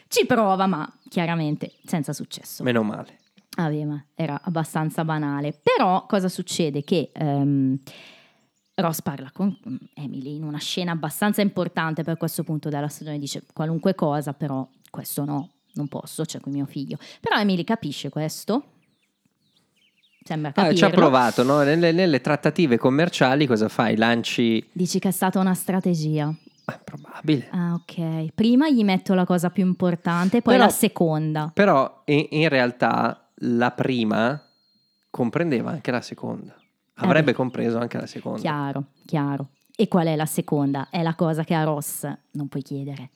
Ci prova, ma chiaramente senza successo. Meno male. Vabbè, ma era abbastanza banale. Però cosa succede? Che ehm, Ross parla con Emily in una scena abbastanza importante per questo punto della stagione. Dice qualunque cosa, però questo no, non posso, c'è qui mio figlio. Però Emily capisce questo. sembra Ah, capirlo. ci ha provato, no? Nelle, nelle trattative commerciali cosa fai? Lanci... Dici che è stata una strategia. Ah, probabile. Ah, ok. Prima gli metto la cosa più importante, poi Però- la seconda. Però in, in realtà la prima comprendeva anche la seconda. Avrebbe beh. compreso anche la seconda. Eh Chiaro, chiaro. E qual è la seconda? È la cosa che a Ross non puoi chiedere.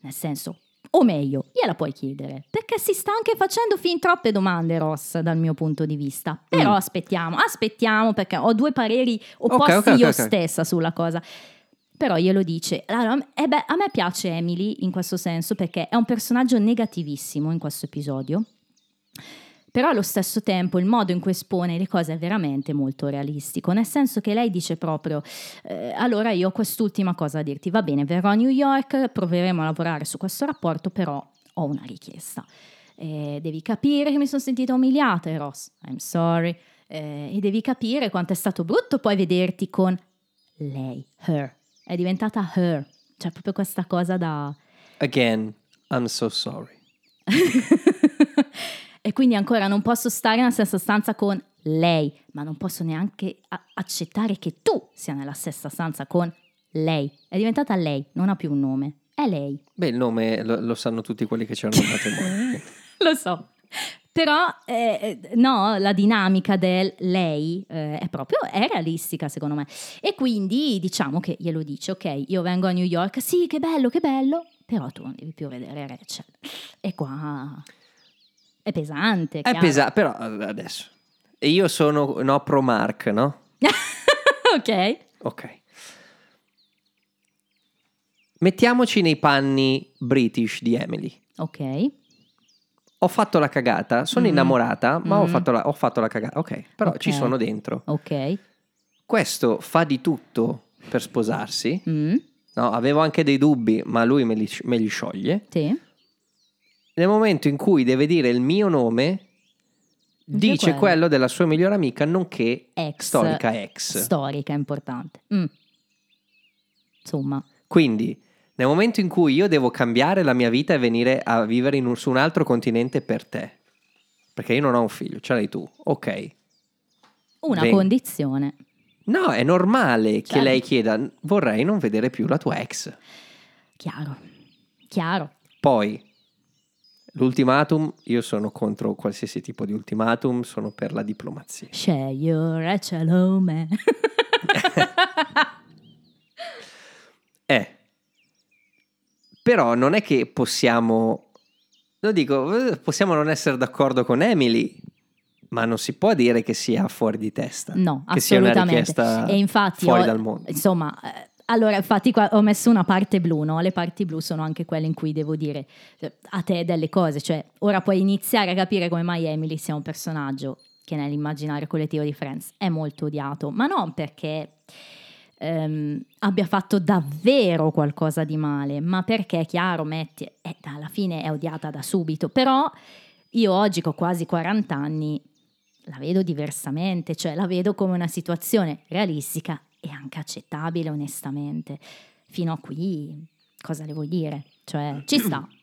Nel senso, o meglio, gliela puoi chiedere. Perché si sta anche facendo fin troppe domande, Ross, dal mio punto di vista. Però Mm. aspettiamo, aspettiamo, perché ho due pareri opposti ok, ok, io ok. stessa sulla cosa. Però glielo dice. Allora, eh beh, a me piace Emily in questo senso perché è un personaggio negativissimo in questo episodio. Però allo stesso tempo il modo in cui espone le cose è veramente molto realistico, nel senso che lei dice proprio, eh, allora io ho quest'ultima cosa da dirti, va bene, verrò a New York, proveremo a lavorare su questo rapporto, però ho una richiesta. Eh, devi capire che mi sono sentita umiliata, eh, Ross, I'm sorry, Eh, e devi capire quanto è stato brutto poi vederti con lei, her, è diventata her, cioè proprio questa cosa da... Again, I'm so sorry. e quindi ancora non posso stare nella stessa stanza con lei, ma non posso neanche a- accettare che tu sia nella stessa stanza con lei. È diventata lei, non ha più un nome. È lei. Beh, il nome lo, lo sanno tutti quelli che c'erano al matrimonio. Lo so. Però eh, eh, no, la dinamica del lei eh, è proprio è realistica secondo me. E quindi diciamo che glielo dice, ok, io vengo a New York, sì, che bello, che bello, però tu non devi più vedere Rachel. E qua è pesante. È pesante, però adesso. E io sono no pro Mark, no? ok. Ok. Mettiamoci nei panni British di Emily. Ok. Ho fatto la cagata, sono Mm. innamorata, ma ho, Mm. fatto la, ho fatto la cagata. Ok, però Ok. ci sono dentro. Ok. Questo fa di tutto per sposarsi. Mm, No, avevo anche dei dubbi, ma lui me li, me li scioglie. sì. Nel momento in cui deve dire il mio nome, dice quello. quello della sua migliore amica, nonché Ex. storica ex. Storica, importante. Mm. Insomma, Quindi, nel momento in cui io devo cambiare la mia vita e venire a vivere un- su un altro continente per te, perché io non ho un figlio, ce l'hai tu, ok. una Ven- condizione. No, è normale che Certo. lei chieda, vorrei non vedere più la tua ex. Chiaro. Chiaro. Poi, l'ultimatum, io sono contro qualsiasi tipo di ultimatum, sono per la diplomazia. Scegli Rachel Home. Eh, però non è che possiamo, lo dico, possiamo non essere d'accordo con Emily, ma non si può dire che sia fuori di testa. No, che sia una assolutamente. richiesta e infatti fuori ho- dal mondo. Insomma, eh, allora infatti qua ho messo una parte blu, no? Le parti blu sono anche quelle in cui devo dire eh, a te delle cose, cioè ora puoi iniziare a capire come mai Emily sia un personaggio che nell'immaginario collettivo di Friends è molto odiato, ma non perché ehm, abbia fatto davvero qualcosa di male, ma perché, chiaro, metti, eh, alla fine è odiata da subito, però io oggi che ho quasi 40 anni la vedo diversamente, cioè la vedo come una situazione realistica e anche accettabile onestamente. Fino a qui cosa le vuol dire? Cioè ci sta.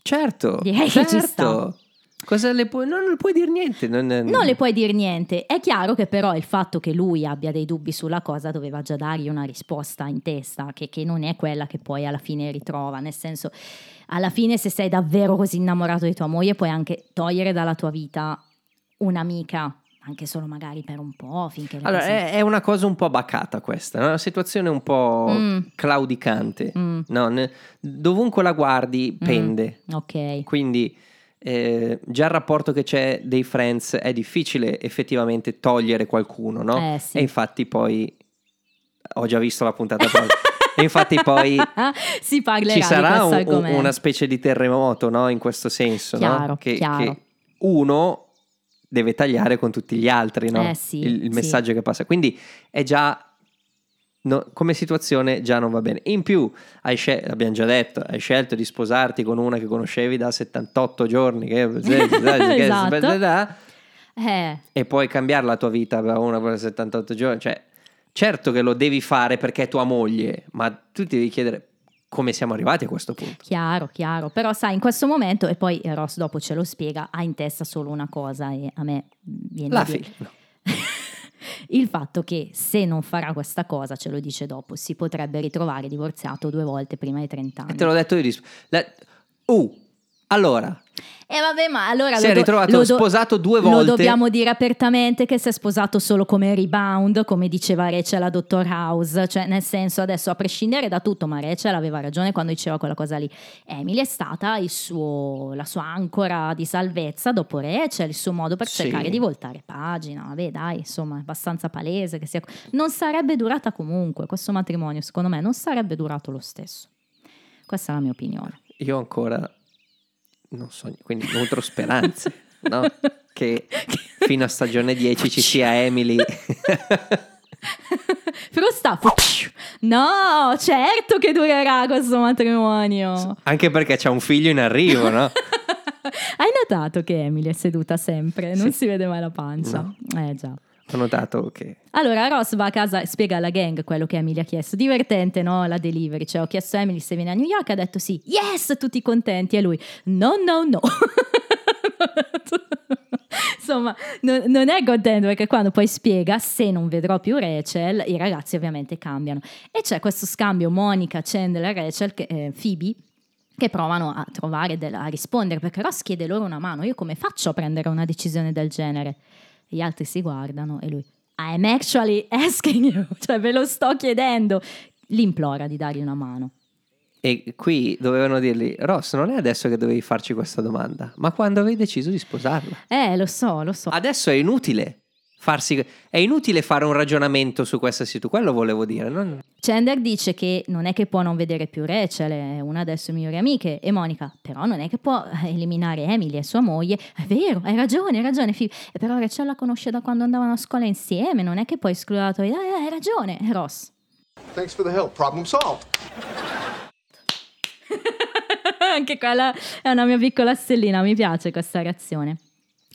Certo, Direi che ci certo. Cosa le puoi, no, non le puoi dire niente. Non, Non le puoi dire niente. È chiaro che però il fatto che lui abbia dei dubbi sulla cosa doveva già dargli una risposta in testa, che, che non è quella che poi alla fine ritrova. Nel senso, alla fine se sei davvero così innamorato di tua moglie puoi anche togliere dalla tua vita un'amica, anche solo magari per un po', finché Allora, cose- è, è una cosa un po' bacata questa, no? una situazione un po' Mm. claudicante. Mm, No, ne- dovunque la guardi pende. ok. Quindi eh, già il rapporto che c'è dei friends è difficile effettivamente togliere qualcuno, no? Eh, sì. E infatti poi ho già visto la puntata e infatti poi si parlerà ci sarà un- una specie di terremoto, no? In questo senso, no? Chiaro, Che, chiaro. che uno deve tagliare con tutti gli altri, no? Eh, sì, il, il sì. messaggio che passa. Quindi è già no, come situazione già non va bene. In più, hai scel- abbiamo già detto, hai scelto di sposarti con una che conoscevi da 78 giorni, che- Esatto. Eh, e poi cambiare la tua vita per una per 78 giorni. Cioè, certo che lo devi fare perché è tua moglie, ma tu ti devi chiedere come siamo arrivati a questo punto. Chiaro, chiaro, però sai, in questo momento, e poi Ross dopo ce lo spiega, ha in testa solo una cosa e a me viene La figlia. no. il fatto che se non farà questa cosa, ce lo dice dopo, si potrebbe ritrovare divorziato due volte prima dei 30 anni. E te l'ho detto io. la- Uh, allora, E vabbè, ma allora si lo è ritrovato lo do- sposato due Lo volte. dobbiamo dire apertamente che si è sposato solo come rebound, come diceva Rachel a Dottor House, cioè nel senso adesso a prescindere da tutto, ma Rachel aveva ragione quando diceva quella cosa lì. Emily è stata il suo- la sua ancora di salvezza dopo Rachel, il suo modo per Sì. cercare di voltare pagina. Vabbè, dai, insomma, è abbastanza palese che sia non sarebbe durata comunque questo matrimonio, secondo me non sarebbe durato lo stesso. Questa è la mia opinione. Io ancora non so, quindi nutro speranze, no? Che fino a stagione 10 ci sia Emily. Frustaffo. No, certo che durerà questo matrimonio. Anche perché c'è un figlio in arrivo, no? Hai notato che Emily è seduta sempre, non si vede mai la pancia. Eh già. Ho notato che Allora Ross va a casa e spiega alla gang quello che Emily ha chiesto. Divertente, no? La delivery. Cioè, ho chiesto a Emily se viene a New York, ha detto sì. Yes, tutti contenti. E lui, no, no, no. Insomma, non, non è contento perché quando poi spiega se non vedrò più Rachel, i ragazzi ovviamente cambiano. E c'è questo scambio Monica, Chandler e Rachel, che, eh, Phoebe, che provano a trovare, del- a rispondere perché Ross chiede loro una mano. Io come faccio a prendere una decisione del genere? Gli altri si guardano e lui, I'm actually asking you, cioè ve lo sto chiedendo. Li implora di dargli una mano. E qui dovevano dirgli, Ross, non è adesso che dovevi farci questa domanda, ma quando avevi deciso di sposarla. Eh, lo so, lo so. Adesso è inutile farsi... È inutile fare un ragionamento su questa situazione, quello volevo dire. non- Chandler dice che non è che può non vedere più Rachel, è una delle sue migliori amiche, e Monica, però non è che può eliminare Emily e sua moglie. È vero, hai ragione, hai ragione, Phoebe. E però Rachel la conosce da quando andavano a scuola insieme, non è che puoi escludere la tua idea. Eh, hai ragione, Ross. Thanks for the help. Problem solved. Anche quella è una mia piccola stellina, mi piace questa reazione.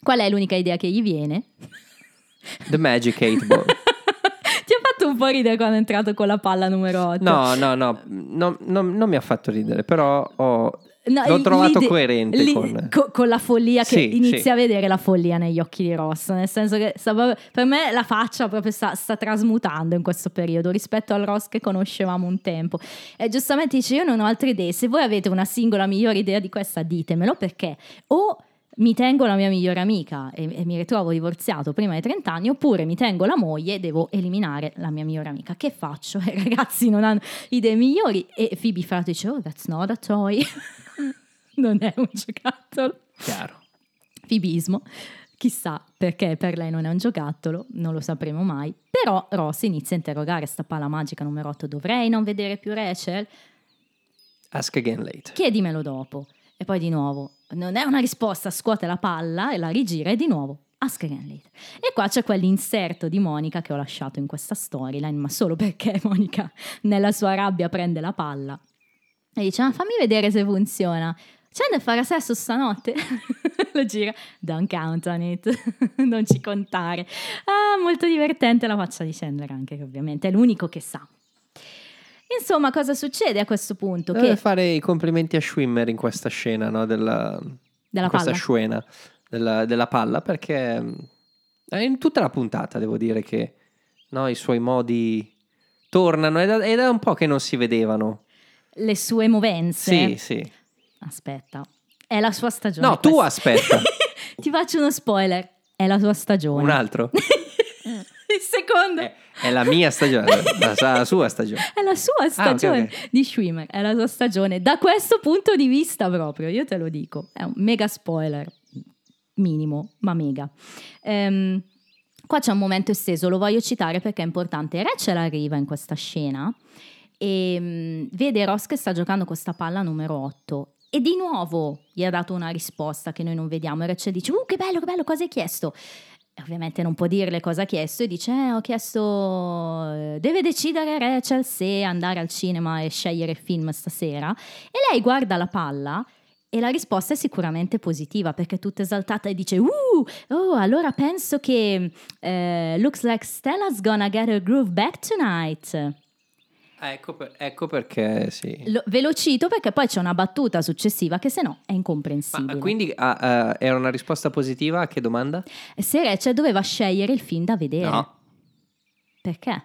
Qual è l'unica idea che gli viene? The Magic 8 Ball. Ti ha fatto un po' ridere quando è entrato con la palla numero 8. No, no, no, no, no, non mi ha fatto ridere, però ho... No, l'ho l'ide- trovato coerente lì- con... co- con la follia che Sì, inizia sì. a vedere la follia negli occhi di Ross, nel senso che proprio- per me la faccia proprio sta, sta trasmutando in questo periodo rispetto al Ross che conoscevamo un tempo. E giustamente dice io non ho altre idee, se voi avete una singola migliore idea di questa ditemelo perché o mi tengo la mia migliore amica e, e mi ritrovo divorziato prima dei 30 anni, oppure mi tengo la moglie e devo eliminare la mia migliore amica. Che faccio? I ragazzi non hanno idee migliori. E Phoebe Frato dice: Oh, that's not a toy. non è un giocattolo. Chiaro. Fibismo. Chissà perché per lei non è un giocattolo, non lo sapremo mai. Però Ross inizia a interrogare sta palla magica numero 8. Dovrei non vedere più Rachel? Ask again later. Chiedimelo dopo. E poi di nuovo, non è una risposta, scuote la palla e la rigira e di nuovo, ask again later. E qua c'è quell'inserto di Monica che ho lasciato in questa storyline, ma solo perché Monica nella sua rabbia prende la palla e dice, ma fammi vedere se funziona. Chandler farà sesso stanotte? Lo gira, don't count on it, non ci contare. Ah, molto divertente la faccia di Chandler anche, che ovviamente è l'unico che sa. Insomma, cosa succede a questo punto? Deve Che fare i complimenti a Schwimmer in questa scena, no? Della, Della questa palla. scena della, della palla, perché mh, in tutta la puntata devo dire che no, i suoi modi tornano ed è, è un po' che non si vedevano. le sue movenze. Sì, sì. Aspetta, è la sua stagione. No, tu questa. aspetta. Ti faccio uno spoiler. È la sua stagione. Un altro. Il secondo. È, è la mia stagione, la, la sua stagione. È la sua stagione Ah, ok, di Schwimmer, è la sua stagione. Da questo punto di vista proprio, io te lo dico, è un mega spoiler, minimo, ma mega. Ehm, qua c'è un momento esteso, lo voglio citare perché è importante. Rachel arriva in questa scena e mm, vede Ross che sta giocando con questa palla numero 8 e di nuovo gli ha dato una risposta che noi non vediamo e Rachel dice, uh che bello, che bello, cosa hai chiesto? Ovviamente non può dirle cosa ha chiesto e dice eh, ho chiesto eh, deve decidere Rachel se andare al cinema e scegliere film stasera? E lei guarda la palla e la risposta è sicuramente positiva perché è tutta esaltata e dice uh oh allora penso che eh, looks like Stella's gonna get her groove back tonight Ecco, per- ecco perché sì. Lo- ve lo cito perché poi c'è una battuta successiva che se no è incomprensibile. Ma quindi ah, ah, era una risposta positiva a che domanda? Se Rachel doveva scegliere il film da vedere. No. Perché?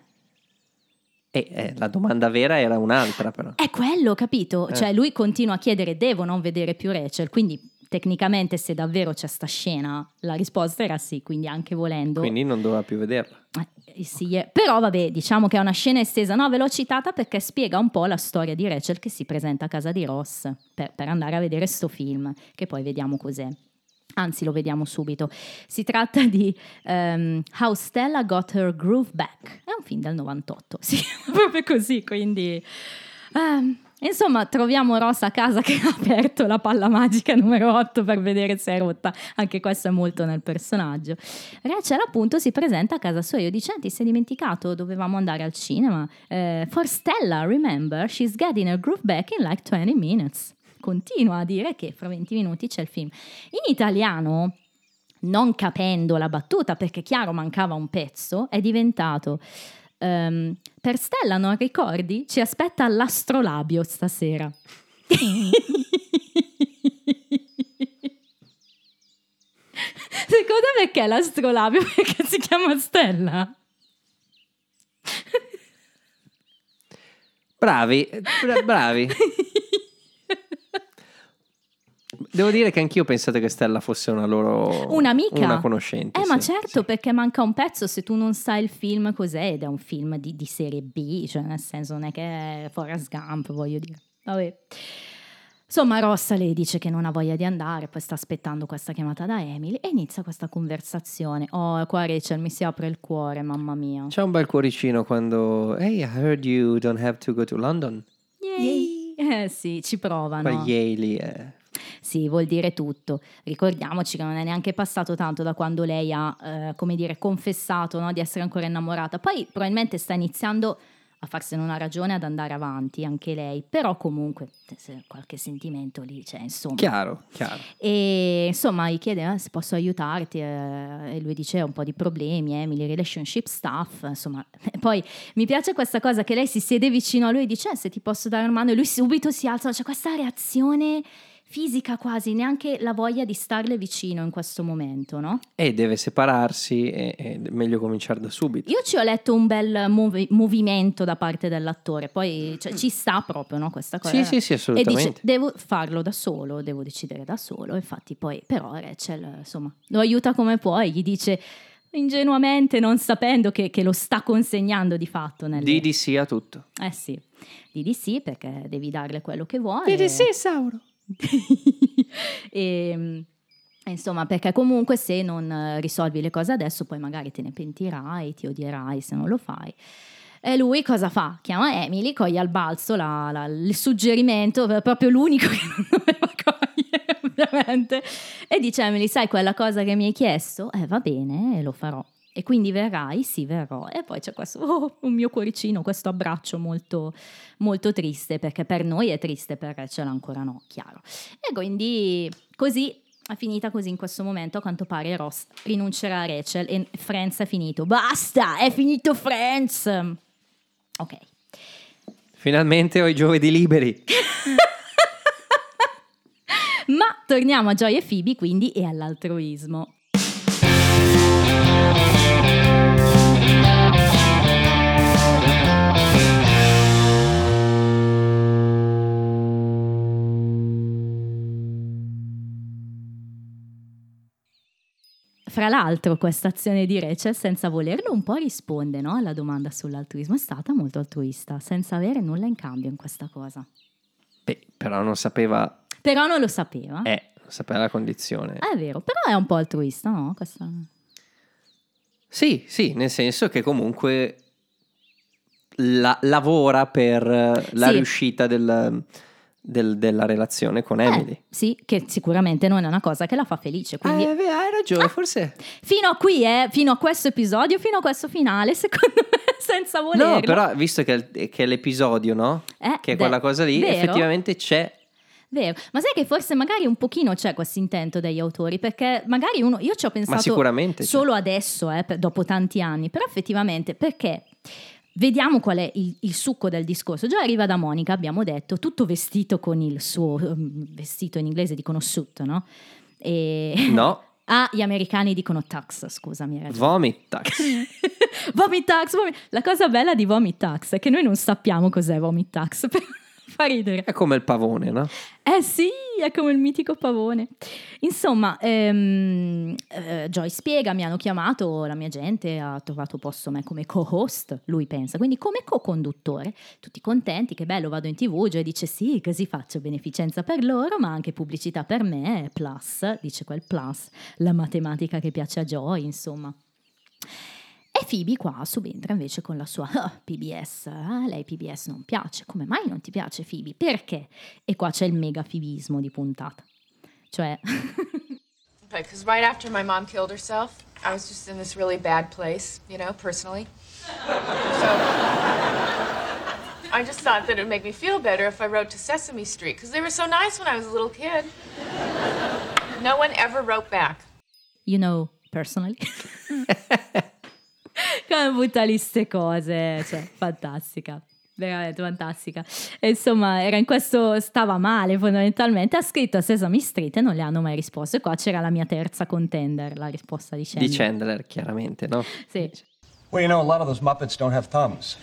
Eh, eh, la domanda vera era un'altra però. È quello, capito? Eh. Cioè lui continua a chiedere devo non vedere più Rachel, quindi tecnicamente se davvero c'è sta scena la risposta era sì, quindi anche volendo. Quindi non doveva più vederla. Eh, sì, eh. Però vabbè, diciamo che è una scena estesa, no? Ve l'ho citata perché spiega un po' la storia di Rachel che si presenta a casa di Ross per, per andare a vedere sto film, che poi vediamo cos'è. Anzi, lo vediamo subito. Si tratta di ehm, How Stella Got Her Groove Back. È un film del 98, sì, proprio così, quindi... ehm, insomma, troviamo Ross a casa che ha aperto la palla magica numero 8 per vedere se è rotta. Anche questo è molto nel personaggio. Rachel appunto si presenta a casa sua io dice, "Ah, ti sei dimenticato, dovevamo andare al cinema. Eh, for Stella, remember, she's getting her groove back in like 20 minutes. Continua a dire che fra 20 minuti c'è il film. In italiano, non capendo la battuta, perché chiaro mancava un pezzo, è diventato... ehm, per Stella, non ricordi? Ci aspetta l'astrolabio stasera. Secondo me perché l'astrolabio? Perché si chiama Stella? Bravi, bra- bravi. Devo dire che anch'io ho pensato che Stella fosse una loro... Un'amica? Una conoscente. Eh, ma sì, certo, sì. perché manca un pezzo se tu non sai il film cos'è ed è un film di, di serie B, cioè nel senso non è che è Forrest Gump, voglio dire. Vabbè. Insomma, Rossa le dice che non ha voglia di andare, poi sta aspettando questa chiamata da Emily e inizia questa conversazione. Oh, qua Rachel mi si apre il cuore, mamma mia. C'è un bel cuoricino quando... Hey, I heard you don't have to go to London. Yay! Eh sì, ci provano. Quel yay lì è... Sì, vuol dire tutto. Ricordiamoci che non è neanche passato tanto da quando lei ha, eh, come dire, confessato no, di essere ancora innamorata. Poi probabilmente sta iniziando a farsene una ragione ad andare avanti, anche lei. Però comunque se qualche sentimento lì c'è, insomma. Chiaro, chiaro. E insomma gli chiede eh, se posso aiutarti eh, e lui dice un po' di problemi, Emily, relationship stuff, insomma. Poi mi piace questa cosa che lei si siede vicino a lui e dice "Eh, se ti posso dare una mano e lui subito si alza, c'è questa reazione fisica quasi, neanche la voglia di starle vicino in questo momento, no? E deve separarsi e e è meglio cominciare da subito. Io ci ho letto un bel movi- movimento da parte dell'attore, poi cioè, ci sta proprio no, questa cosa. Sì, sì, sì, E assolutamente. dice, devo farlo da solo, devo decidere da solo. Infatti poi, però Rachel, insomma, lo aiuta come può e gli dice ingenuamente, non sapendo che, che lo sta consegnando di fatto. Nelle... Di di sì a tutto. Eh sì, di di sì perché devi darle quello che vuole. Sauro. e, mm, insomma, perché comunque se non eh, risolvi le cose adesso, poi magari te ne pentirai, ti odierai se non lo fai. E lui cosa fa? Chiama Emily, coglie al balzo la- la- il suggerimento, è proprio l'unico che non doveva cogliere, ovviamente. E dice Emily, sai quella cosa che mi hai chiesto? Eh, va bene, lo farò. E quindi verrai? Sì, verrò. E poi c'è questo, oh, un mio cuoricino, questo abbraccio molto, molto triste, perché per noi è triste, per Rachel ancora no, chiaro. E quindi così è finita così in questo momento. A quanto pare Ross rinuncerà a Rachel e Friends è finito. Basta, è finito Friends. Ok. Finalmente ho i giovedì liberi. Ma torniamo a Joy e Phoebe quindi e all'altruismo. Fra l'altro, questa azione di Rachel, senza volerlo, un po' risponde no, alla domanda sull'altruismo. È stata molto altruista, senza avere nulla in cambio in questa cosa. Beh, però non sapeva... Però non lo sapeva. Eh, non sapeva la condizione. È vero, però è un po' altruista, no? Questa... Sì, sì, nel senso che comunque la- lavora per la Sì. riuscita del- del- della relazione con Emily. Eh, sì, che sicuramente non è una cosa che la fa felice. Quindi, Eh, beh, hai ragione, forse... fino a qui, eh, fino a questo episodio, fino a questo finale, secondo me, senza volerlo. No, però visto che, che è l'episodio, no? Eh, Che è quella cosa lì, vero? effettivamente c'è. Vero, ma sai che forse magari un pochino c'è questo intento degli autori, perché magari uno, io ci ho pensato sicuramente c'è. solo adesso, eh, dopo tanti anni, però effettivamente perché Vediamo qual è il, il succo del discorso. Già arriva da Monica, abbiamo detto, tutto vestito con il suo um, vestito in inglese dicono suit, no? E... No, Ah, gli americani dicono tax, scusami. ragione. vomit tax. Vomit tax, vomit- La cosa bella di Vomit tax è che noi non sappiamo cos'è Vomit tax, però fa ridere. È come il pavone, no? Eh sì, è come il mitico pavone. Insomma, ehm, eh, Joy spiega, mi hanno chiamato, la mia gente ha trovato posto me come co-host, lui pensa, quindi come co-conduttore, tutti contenti, che bello, vado in tv, Joy dice sì, così faccio beneficenza per loro, ma anche pubblicità per me, plus, dice quel plus, la matematica che piace a Joy, insomma. E Phoebe qua subentra invece con la sua "Ah, PBS. A lei PBS non piace. Come mai non ti piace Phoebe? Perché? E qua c'è il mega fibismo di puntata. Cioè, Because right after my mom killed herself, I was just in this really bad place, you know, personally. So I just thought that it would make me feel better if I wrote to Sesame Street, because they were so nice when I was a little kid. No one ever wrote back. you know, personally. Come butta lì ste cose, cioè, fantastica. Veramente fantastica. E insomma, era in questo, stava male fondamentalmente. Ha scritto a Sesame Street e non le hanno mai risposto. E qua c'era la mia terza contender, la risposta di Chandler. Di Chandler, chiaramente, no? Sì. Well, you know, a lot of those Muppets don't have thumbs.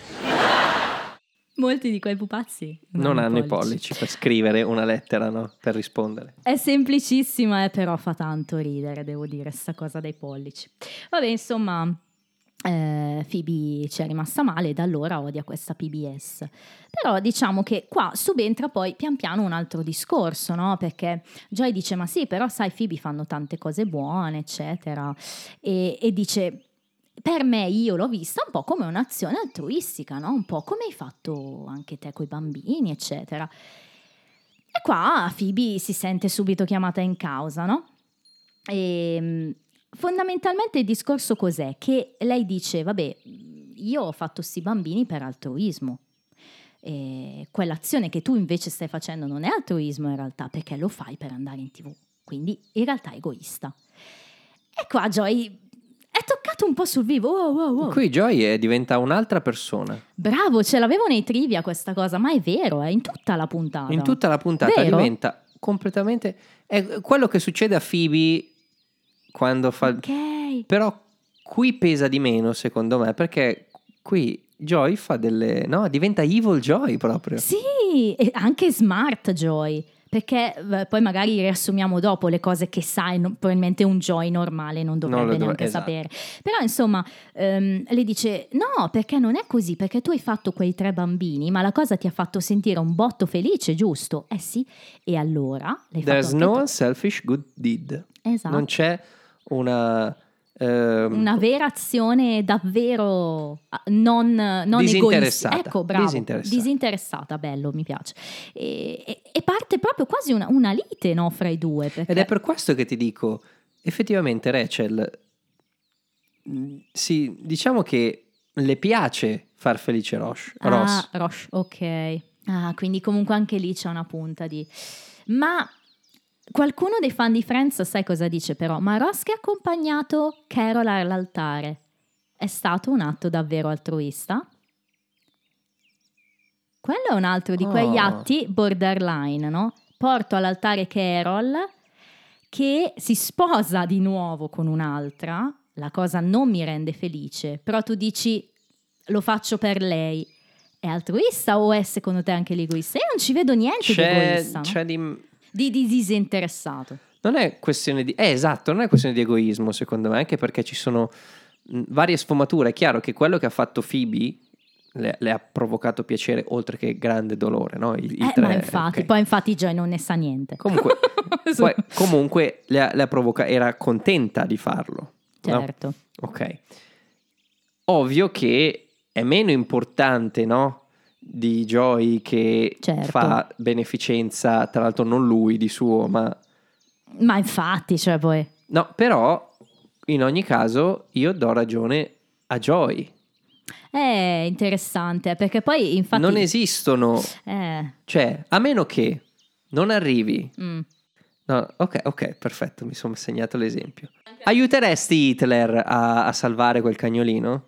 Molti di quei pupazzi Non hanno i pollici per scrivere una lettera, no? Per rispondere. È semplicissima, eh, però fa tanto ridere, devo dire, sta cosa dei pollici. Vabbè, insomma, eh, Phoebe ci è rimasta male e da allora odia questa PBS. Però diciamo che qua subentra poi pian piano un altro discorso, no? Perché Joy dice, ma sì, però sai, Phoebe fanno tante cose buone, eccetera. E, e dice... Per me io l'ho vista un po' come un'azione altruistica, no? Un po' come hai fatto anche te coi bambini, eccetera. E qua Phoebe si sente subito chiamata in causa, no? E, mh, fondamentalmente il discorso cos'è? Che lei dice, vabbè, io ho fatto sti bambini per altruismo. E quell'azione che tu invece stai facendo non è altruismo in realtà, perché lo fai per andare in tv. Quindi in realtà è egoista. E qua Joy è toccato un po' sul vivo. Wow, wow, wow. Qui Joy è- diventa un'altra persona. Bravo, ce l'avevo nei trivia questa cosa, ma è vero, è in tutta la puntata. In tutta la puntata Vero? diventa completamente... È quello che succede a Phoebe quando fa... Ok. Però qui pesa di meno, secondo me, perché qui Joy fa delle... No, diventa Evil Joy proprio. Sì, e anche smart Joy. Perché eh, poi magari riassumiamo dopo le cose che sai, non- probabilmente un Joy normale non dovrebbe Non neanche esatto. sapere. Però insomma, ehm, le dice: No, perché non è così, perché tu hai fatto quei tre bambini, ma la cosa ti ha fatto sentire un botto felice, giusto? Eh sì, e allora There's no tu. unselfish good deed. Esatto. Non c'è una... ehm, Una vera azione davvero ah, non, non Disinteressata. egoistica. Ecco, bravo. Disinteressata. Disinteressata, bello, mi piace. E, e- e parte proprio quasi una, una lite no, fra i due. Perché... Ed è per questo che ti dico, effettivamente Rachel, mh, sì, diciamo che le piace far felice Roche. Ross. Ah, Roche, ok. Ah, quindi comunque anche lì c'è una punta di... Ma qualcuno dei fan di Friends sai cosa dice però? Ma Ross che ha accompagnato Carol all'altare è stato un atto davvero altruista? Quello è un altro di quegli Oh. atti borderline, no? Porto all'altare Carol che si sposa di nuovo con un'altra, la cosa non mi rende felice, però tu dici lo faccio per lei. È altruista o è secondo te anche l'egoista? Io non ci vedo niente di C'è, egoista, no? c'è di... di, di disinteressato. Non è questione di... Eh, esatto, non è questione di egoismo secondo me, anche perché ci sono varie sfumature. È chiaro che quello che ha fatto Phoebe le, le ha provocato piacere oltre che grande dolore, no? Il Eh, tre, ma infatti, ok. poi infatti Joy non ne sa niente. Comunque, poi, comunque le ha, le ha provoca- era contenta di farlo. no? certo. Ok. Ovvio che è meno importante, no? Di Joy che Certo. fa beneficenza, tra l'altro non lui di suo, ma... Ma infatti, cioè poi... No, però in ogni caso io do ragione a Joy. È interessante, perché poi infatti... Non esistono, Eh, cioè, a meno che non arrivi... mm. No, ok, ok, perfetto, mi sono segnato l'esempio. Aiuteresti Hitler a, a salvare quel cagnolino?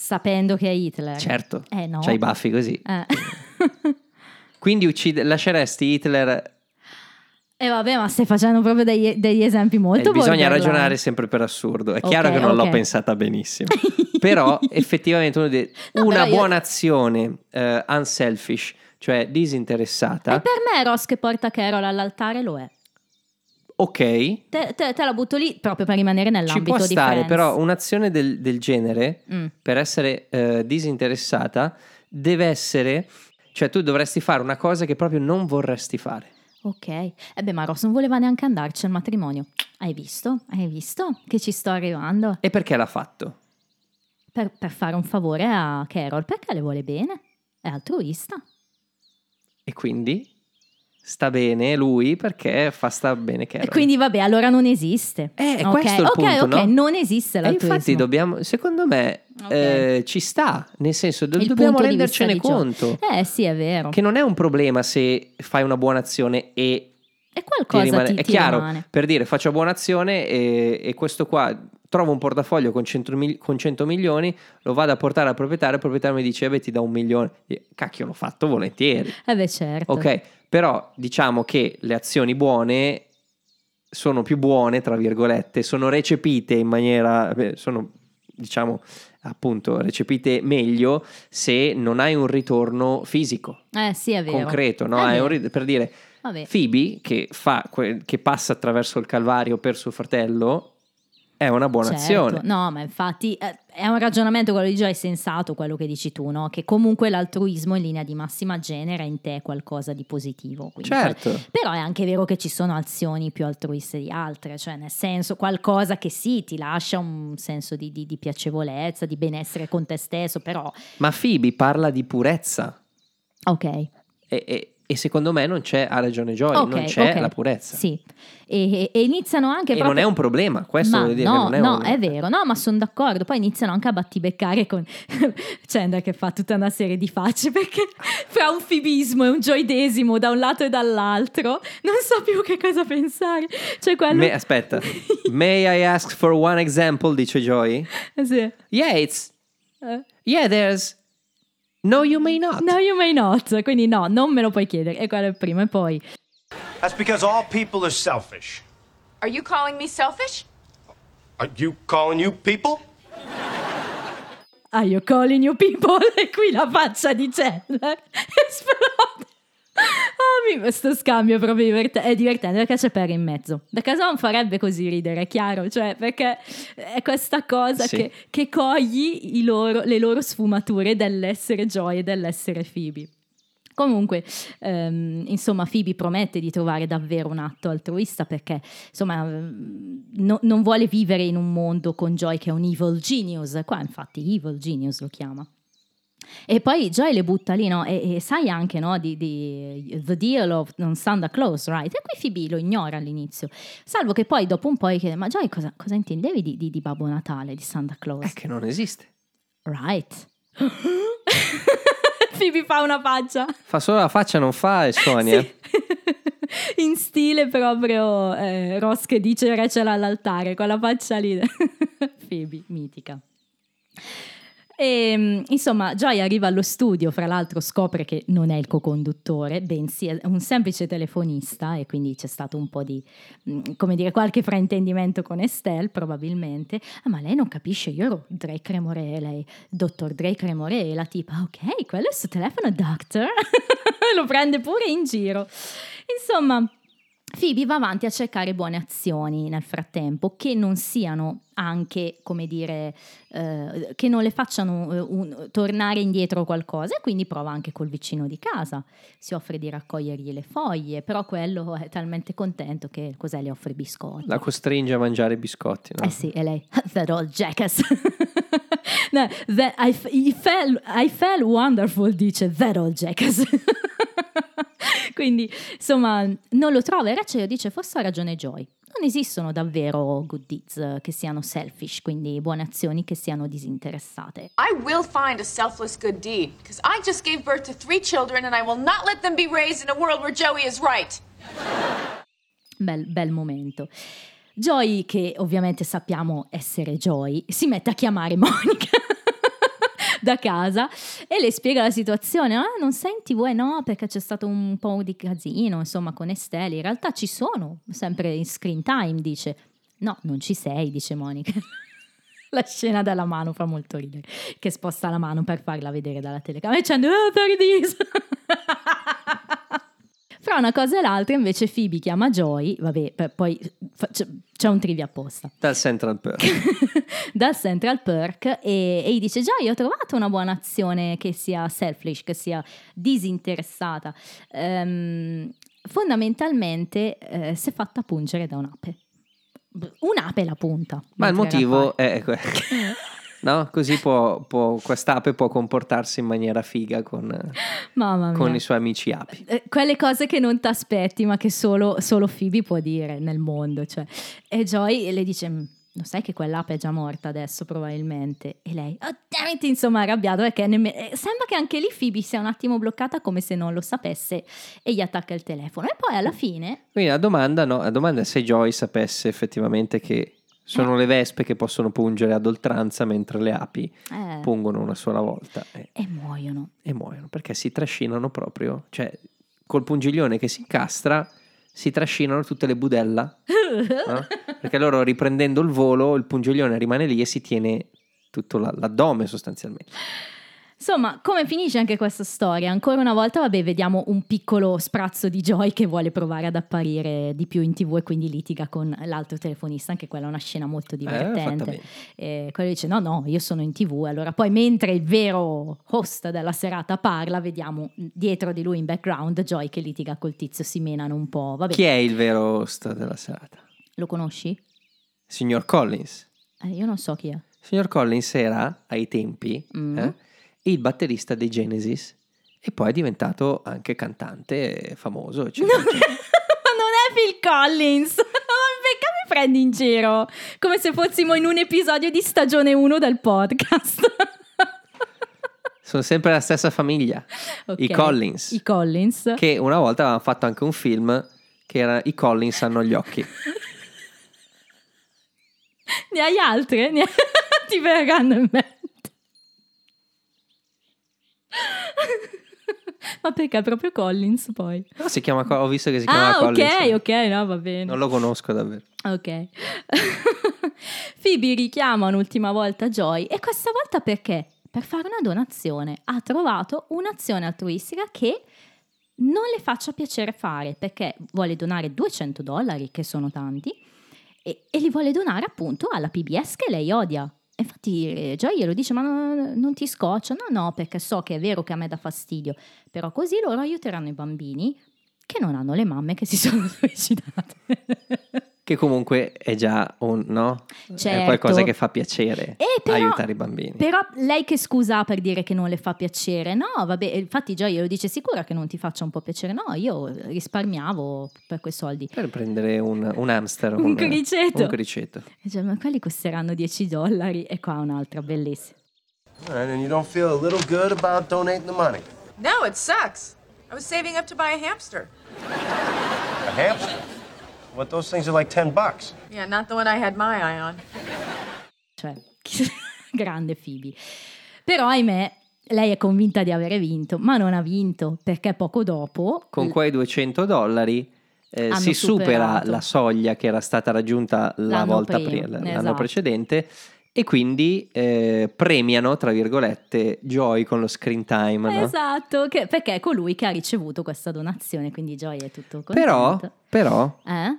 Sapendo che è Hitler. Certo, Eh no. c'hai i baffi così. Eh. Quindi uccide- lasceresti Hitler... E vabbè, ma stai facendo proprio degli, degli esempi molto Eh, bisogna borderline. ragionare sempre per assurdo. È Ok, chiaro che non l'ho ok. pensata benissimo. Però effettivamente uno de- No, una io- buona azione eh, unselfish, cioè disinteressata, E per me Ross che porta Carol all'altare lo è. Ok, Te, te- te la butto lì proprio per rimanere ci nell'ambito può di stare, Friends. però un'azione del, del genere, Mm. per essere eh, disinteressata, deve essere... Cioè tu dovresti fare una cosa che proprio non vorresti fare. Ok. E beh, ma Ross non voleva neanche andarci al matrimonio. Hai visto? Hai visto che ci sto arrivando? E perché l'ha fatto? Per, per fare un favore a Carol, perché le vuole bene. È altruista. E quindi sta bene lui perché fa sta bene Carol. E quindi vabbè, allora non esiste. Eh, è Ok, questo il ok, punto, ok, no? non esiste E l'altruismo. infatti dobbiamo, secondo me, Ok. eh, ci sta, nel senso do- dobbiamo rendercene conto Eh sì, è vero. che non è un problema se fai una buona azione e E ti qualcosa rimane... ti, è ti chiaro, rimane. per dire faccio buona azione e, e questo qua trovo un portafoglio con 100, mil- con 100 milioni, lo vado a portare al proprietario, il proprietario mi dice, "Eh beh ti do un milione. Io, Cacchio, l'ho fatto volentieri. Eh beh, certo. Ok, però diciamo che le azioni buone sono più buone, tra virgolette, sono recepite in maniera, beh, sono diciamo appunto recepite meglio se non hai un ritorno fisico, Eh sì, è vero. concreto, no? È vero. ri- per dire, Vabbè. Phoebe che, fa che passa attraverso il calvario per suo fratello è una buona Certo. azione. No, ma infatti eh, è un ragionamento quello di Joy sensato, quello che dici tu, no? Che comunque l'altruismo in linea di massima genera in te qualcosa di positivo. quindi Certo. qual- Però è anche vero che ci sono azioni più altruiste di altre, cioè nel senso qualcosa che sì, ti lascia un senso di, di- di piacevolezza, di benessere con te stesso, però Ma Phoebe parla di purezza ok. e, e- e secondo me non c'è, ha ragione Joy, ok, non c'è ok. la purezza. Sì, e, e- iniziano anche E proprio... non è un problema, questo Ma voglio dire. no, non è no, un- è vero, no, ma sono d'accordo. Poi iniziano anche a battibeccare con Chandler che fa tutta una serie di facce perché fra un fibismo e un gioidesimo da un lato e dall'altro non so più che cosa pensare. Cioè quello... Me- aspetta, may I ask for one example? Dice Joy. Sì. Yeah, it's. Eh. Yeah, there's. No, you may not. No, you may not. Quindi no, non me lo puoi chiedere. E quello è il primo. E poi... That's because all people are selfish. Are you calling me selfish? Are you calling you people? Are you calling you people? E qui la faccia di Chandler esplode. Ah, questo scambio è proprio diverte- è divertente perché c'è Perry in mezzo. Da casa non farebbe così ridere, è chiaro, cioè perché è questa cosa Sì. che, che cogli i loro- le loro sfumature dell'essere Joy e dell'essere Phoebe. Comunque, ehm, insomma, Phoebe promette di trovare davvero un atto altruista perché, insomma, ehm, no- non vuole vivere in un mondo con Joy che è un evil genius. Qua, infatti, evil genius lo chiama. E poi Joy le butta lì, no? E, e sai anche, no? Di, di The Deal of non Santa Claus, right? E qui Phoebe lo ignora all'inizio. Salvo che poi dopo un po' gli chiede, ma Joy cosa, cosa intendevi di, di- di Babbo Natale, di Santa Claus? È che non esiste. Right. Phoebe fa una faccia. Fa solo la faccia, non fa e Sonia. Sì. In stile proprio eh, Ross che dice Rachel all'altare, con la faccia lì. Phoebe, mitica. E, mm, insomma, Joy arriva allo studio, fra l'altro scopre che non è il co-conduttore, bensì è un semplice telefonista e quindi c'è stato un po' di, mm, come dire, qualche fraintendimento con Estelle probabilmente. Ah, ma lei non capisce, io ero Drake Remore, lei, dottor Drake Remore, e la tipa, ok, quello è il suo telefono, doctor. Lo prende pure in giro. Insomma, Phoebe va avanti a cercare buone azioni nel frattempo che non siano anche, come dire, eh, che non le facciano eh, un- tornare indietro qualcosa e quindi prova anche col vicino di casa. Si offre di raccogliergli le foglie, però quello è talmente contento che cos'è le offre biscotti. La costringe a mangiare biscotti. No? Eh sì, e lei, that old jackass. no, that I, f- I fell, I fell wonderful, dice that old jackass. Quindi, insomma, non lo trova e Rachel dice, forse ha ragione Joy. Non esistono davvero good deeds che siano selfish, quindi buone azioni che siano disinteressate. I will find a selfless good deed, because I just gave birth to three children and I will not let them be raised in a world where Joey is right. Bel, bel momento. Joy, che ovviamente sappiamo essere Joy, si mette a chiamare Monica. Da casa e le spiega la situazione. Ah, non tv? Eh no, perché c'è stato un po' di casino, insomma, con Estelle. In realtà ci sono, sempre in screen time, dice. No, non ci sei, dice Monica. La scena della mano fa molto ridere, che sposta la mano per farla vedere dalla telecamera dicendo oh, Paradise! Fra una cosa e l'altra invece Phoebe chiama Joy, vabbè, poi c'è, un trivia apposta, Dal Central Perk. dal Central Perk e, e gli dice Joy ho trovato una buona azione che sia selfish, che sia disinteressata. Ehm, fondamentalmente eh, si è fatta pungere da un'ape. Un'ape la punta. Ma il motivo è... No? Così può, può, quest'ape può comportarsi in maniera figa con, mia. con i suoi amici api. Eh, quelle cose che non ti aspetti, ma che solo, solo Phoebe può dire nel mondo. Cioè. E Joy le dice: "Mm, Lo sai che quell'ape è già morta adesso, probabilmente. E lei, oh, damn it", insomma, arrabbiata perché nemme- eh, sembra che anche lì Phoebe sia un attimo bloccata come se non lo sapesse e gli attacca il telefono. E poi alla fine, Quindi la domanda, no, la domanda è se Joy sapesse effettivamente che sono le vespe che possono pungere ad oltranza mentre le api eh, pungono una sola volta e, e muoiono. e muoiono perché si trascinano proprio, cioè col pungiglione che si incastra si trascinano tutte le budella no? perché loro riprendendo il volo il pungiglione rimane lì e si tiene tutto la- l'addome sostanzialmente. Insomma, come finisce anche questa storia? Ancora una volta, vabbè, vediamo un piccolo sprazzo di Joy che vuole provare ad apparire di più in tv e quindi litiga con l'altro telefonista. Anche quella è una scena molto Eh, divertente. bene. E quello dice: No, no, io sono in tv. Allora, poi mentre il vero host della serata parla, vediamo dietro di lui in background Joy che litiga col tizio, si menano un po'. Vabbè, Chi è il vero host della serata? lo conosci? Signor Collins. Eh, io non so chi è. Signor Collins era ai tempi Mm. eh, il batterista dei Genesis e poi è diventato anche cantante famoso. eccetera, Ma eccetera. non è Phil Collins. Perché mi prendi in giro? Come se fossimo in un episodio di stagione 1 del podcast. Sono sempre la stessa famiglia, i Ok, Collins, I Collins. che una volta avevano fatto anche un film che era I Collins hanno gli occhi. Ne hai altre? Ne- Ti verranno in mente. Ma perché è proprio Collins poi? No, si chiama, ho visto che si chiama Ah, Collins. ok, ok, no, va bene. Non lo conosco davvero. Ok. Phoebe richiama un'ultima volta Joy e questa volta perché? Per fare una donazione. Ha trovato un'azione altruistica che non le faccia piacere fare perché vuole donare 200 dollari, che sono tanti, e, e li vuole donare appunto alla PBS che lei odia. Infatti eh, Joy glielo dice, ma no- non ti scoccia? No, no, perché so che è vero che a me dà fastidio, però così loro aiuteranno i bambini che non hanno le mamme che si sono suicidate. Che comunque è già un, no? È Certo. qualcosa che fa piacere Eh, però- aiutare i bambini. Però lei che scusa ha per dire che non le fa piacere? No, vabbè, infatti Joy glielo dice sicura che non ti faccia un po' piacere. No, io risparmiavo per quei soldi. Per prendere un, un hamster. Un criceto. Un criceto. E dice, ma quelli costeranno 10 dollari. E qua un'altra bellissima. And you don't feel a little good about donating the money? No, it sucks. I was saving up to buy a hamster. A hamster? What, those things are like 10 bucks. Yeah, not the one I had my eye on. Cioè, grande Phoebe. Però, ahimè, lei è convinta di avere vinto, ma non ha vinto perché poco dopo... Con quei 200 dollari eh, si supera superato. la soglia che era stata raggiunta la L'anno volta prima, prima, l'anno esatto. precedente e quindi eh, premiano, tra virgolette, Joy con lo screen time. no? Esatto, che- perché è colui che ha ricevuto questa donazione, quindi Joy è tutto contento. Però, però, Eh?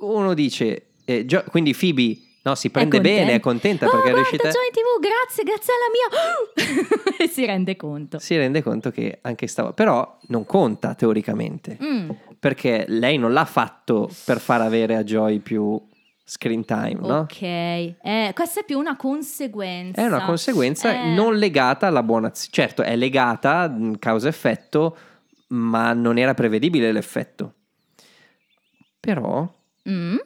uno dice, eh, Jo- quindi Phoebe no, si prende contenta. bene, è contenta Oh, perché è guarda, riuscita... Joy TV, grazie, grazie alla mia. e si rende conto. Si rende conto che anche stava... Però non conta teoricamente, Mm, perché lei non l'ha fatto per far avere a Joy più screen time, no? Ok, Eh, questa è più una conseguenza. È una conseguenza Eh, non legata alla buona azione. Certo, è legata mh, causa-effetto, ma non era prevedibile l'effetto. Però, mm,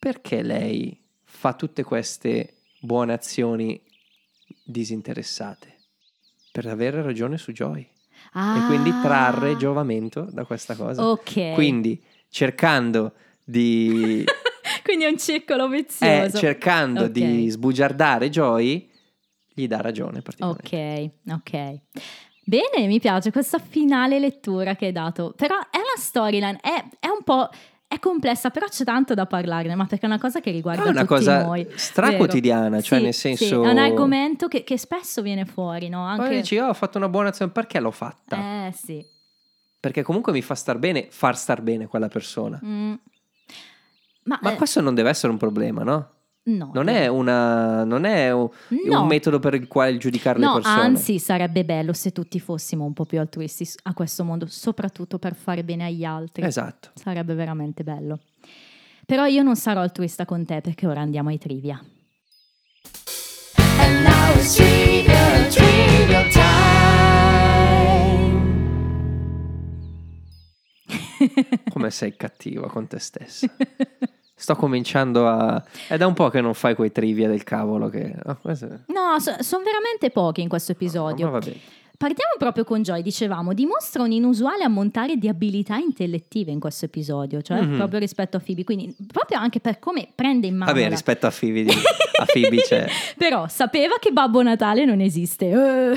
perché lei fa tutte queste buone azioni disinteressate? Per avere ragione su Joy. ah, E quindi trarre giovamento da questa cosa. Ok. Quindi, cercando di... Quindi è un circolo eh, vizioso. cercando Ok. di sbugiardare Joy, gli dà ragione. Ok, ok. Bene, mi piace questa finale lettura che hai dato. Però è una storyline, è, è un po'. È complessa, però c'è tanto da parlarne, ma perché è una cosa che riguarda È una cosa noi. straquotidiana, vero? cioè Sì, nel sì, senso- è un argomento che, che spesso viene fuori, no? Poi Anche... dici, oh, ho fatto una buona azione, perché l'ho fatta? Eh sì. Perché comunque mi fa star bene far star bene quella persona. Mm. Ma, Ma eh, questo non deve essere un problema, no? no, Non è, una, non è un, No. un metodo per il quale giudicare No, le persone. anzi, sarebbe bello se tutti fossimo un po' più altruisti a questo mondo, soprattutto per fare bene agli altri. Esatto. Sarebbe veramente bello. Però io non sarò altruista con te perché ora andiamo ai trivia. And now it's trivial, trivial time. Come sei cattiva con te stessa. Sto cominciando a... È da un po' che non fai quei trivia del cavolo che... oh, questo- No, sono veramente pochi in questo episodio. Va bene. Partiamo proprio con Joy, dicevamo, dimostra un inusuale ammontare di abilità intellettive in questo episodio, cioè Mhm. proprio rispetto a Phoebe, quindi proprio anche per come prende in mano Vabbè, rispetto a Phoebe, a Phoebe c'è... Però sapeva che Babbo Natale non esiste.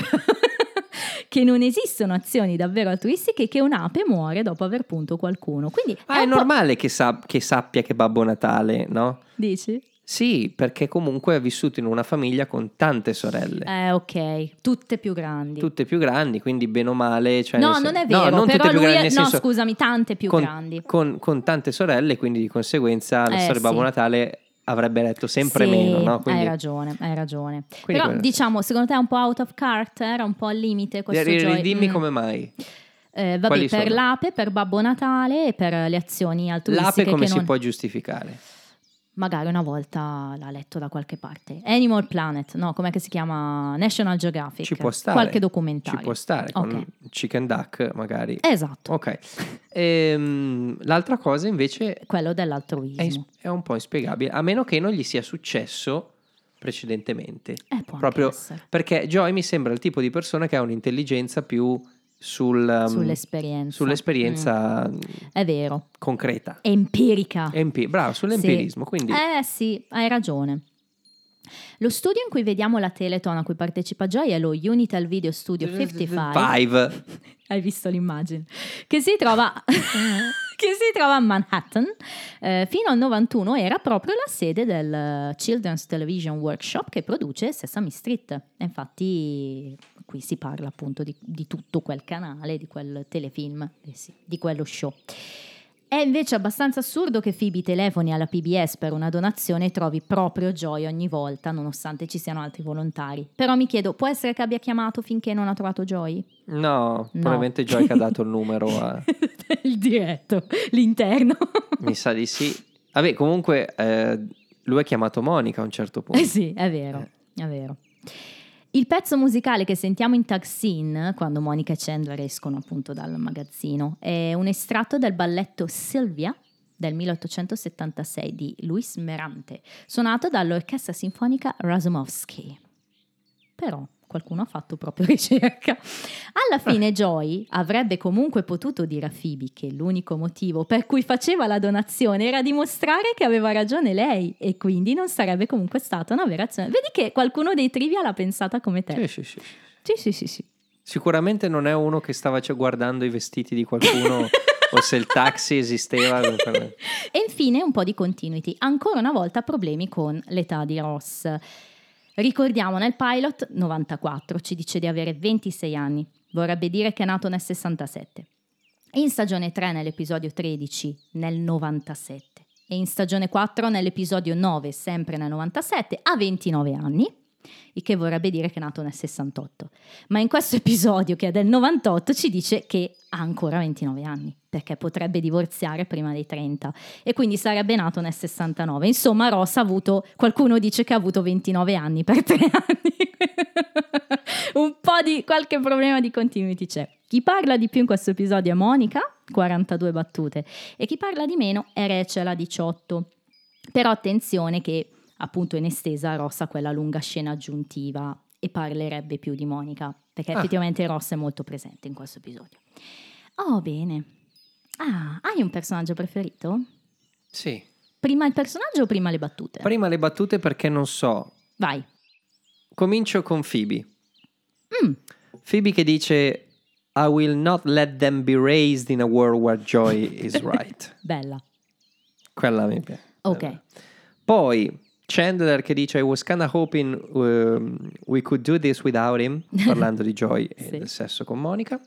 che non esistono azioni davvero altruistiche che un'ape muore dopo aver punto qualcuno. Quindi Ma è po'- normale che, sa- che sappia che Babbo Natale, no? Dici? Sì, perché comunque è vissuto in una famiglia con tante sorelle. Eh, ok, tutte più grandi. Tutte più grandi, quindi bene o male. Cioè no, nel non sen- è vero, no, non però tutte più lui grandi, è- no, senso, scusami, tante più con, grandi. Con, con tante sorelle, quindi di conseguenza la Eh, storia di Babbo sì. Natale avrebbe letto sempre Sì, meno, no? Quindi Hai ragione, hai ragione. Quindi Però quello- diciamo, secondo te è un po' out of cart? Era un po' al limite questo ri- Joy? ridimmi Mm. come mai. Eh, vabbè, quali per sono? l'ape, per Babbo Natale e per le azioni altruistiche L'ape come che si non... può giustificare? Magari una volta l'ha letto da qualche parte. Animal Planet, no, com'è che si chiama? National Geographic. Ci può stare. Qualche documentario. Ci può stare, con Ok. Chicken Duck magari. Esatto, Ok. Ehm, l'altra cosa invece quello è, dell'altruismo. ins- è un po' inspiegabile, a meno che non gli sia successo precedentemente. Eh, può Proprio essere. perché Joy mi sembra il tipo di persona che ha un'intelligenza più sul, um, Sull'esperienza. sull'esperienza Mm, È vero. concreta. Empirica. Empi- bravo, sull'empirismo. Sì. Quindi Eh sì, hai ragione. Lo studio in cui vediamo la Teleton a cui partecipa Joy è lo Unital Video Studio 55. Five. Hai visto l'immagine? Che si trova, che si trova a Manhattan. Eh, fino al 91 era proprio la sede del Children's Television Workshop che produce Sesame Street. E infatti qui si parla appunto di, di tutto quel canale, di quel telefilm, eh sì, di quello show. È invece abbastanza assurdo che Phoebe telefoni alla PBS per una donazione e trovi proprio Joy ogni volta, nonostante ci siano altri volontari. Però mi chiedo, può essere che abbia chiamato finché non ha trovato Joy? No, probabilmente Joy che ha dato il numero a... il diretto, l'interno. Mi sa di sì. Vabbè, comunque eh, lui ha chiamato Monica a un certo punto. Eh sì, è vero, è vero. Il pezzo musicale che sentiamo in Tag Scene, quando Monica e Chandler escono appunto dal magazzino, è un estratto del balletto Sylvia del 1876 di Luis Merante, suonato dall'Orchestra Sinfonica Razumovsky. Però qualcuno ha fatto proprio ricerca. Alla fine Joy avrebbe comunque potuto dire a Phoebe che l'unico motivo per cui faceva la donazione era dimostrare che aveva ragione lei e quindi non sarebbe comunque stata una vera azione. Vedi che qualcuno dei trivia l'ha pensata come te. Sì, sì, sì. Sì, sì, sì, sì. Sicuramente non è uno che stava guardando i vestiti di qualcuno o se il taxi esisteva. E infine un po' di continuity. Ancora una volta problemi con l'età di Ross. Ricordiamo nel pilot 94, ci dice di avere 26 anni, vorrebbe dire che è nato nel 67. In stagione 3 nell'episodio 13 nel 97 e in stagione 4 nell'episodio 9 sempre nel 97 ha 29 anni, il che vorrebbe dire che è nato nel 68. Ma in questo episodio che è del 98 ci dice che ha ancora 29 anni, perché potrebbe divorziare prima dei 30 e quindi sarebbe nato nel 69. Insomma, Ross ha avuto, qualcuno dice che ha avuto 29 anni per tre anni. Un po' di qualche problema di continuity c'è. Chi parla di più in questo episodio è Monica, 42 battute, e chi parla di meno è Rachel, a 18. Però attenzione che appunto in estesa Ross ha quella lunga scena aggiuntiva e parlerebbe più di Monica, perché Ah. effettivamente Ross è molto presente in questo episodio. Oh, bene. Ah, hai un personaggio preferito? Sì. Prima il personaggio o prima le battute? Prima le battute perché non so. Vai. comincio con Phoebe. Mm. Phoebe che dice I will not let them be raised in a world where joy is right. Bella. Quella mi piace. Ok. Poi Chandler che dice I was kinda hoping um, we could do this without him, parlando di Joy e Sì. del sesso con Monica.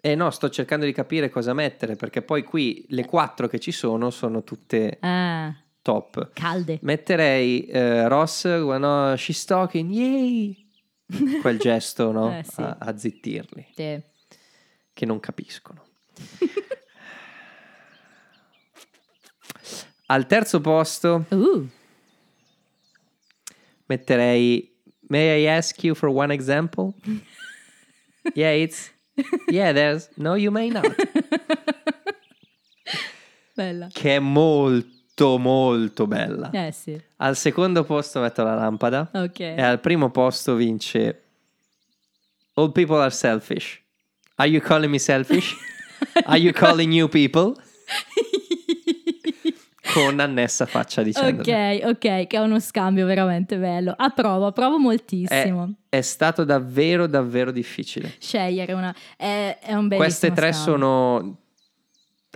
e no, sto cercando di capire cosa mettere perché poi qui le quattro che ci sono sono tutte Ah, top. calde. Metterei eh, Ross quando she's talking, yay! Quel gesto, no? Eh, sì. a, a zittirli, Sì. che non capiscono. Al terzo posto Uh, metterei May I ask you for one example? yeah, it's Yeah, there's No, you may not. bella. che è molto molto bella. Eh sì. Al secondo posto metto la lampada Ok. e al primo posto vince All people are selfish. Are you calling me selfish? Are you calling you people? Con annessa faccia di Chandler. Ok, ok, che è uno scambio veramente bello. Approvo, approvo È, moltissimo. è stato davvero davvero difficile. Scegliere una... È, è un bellissimo Queste tre scambio. sono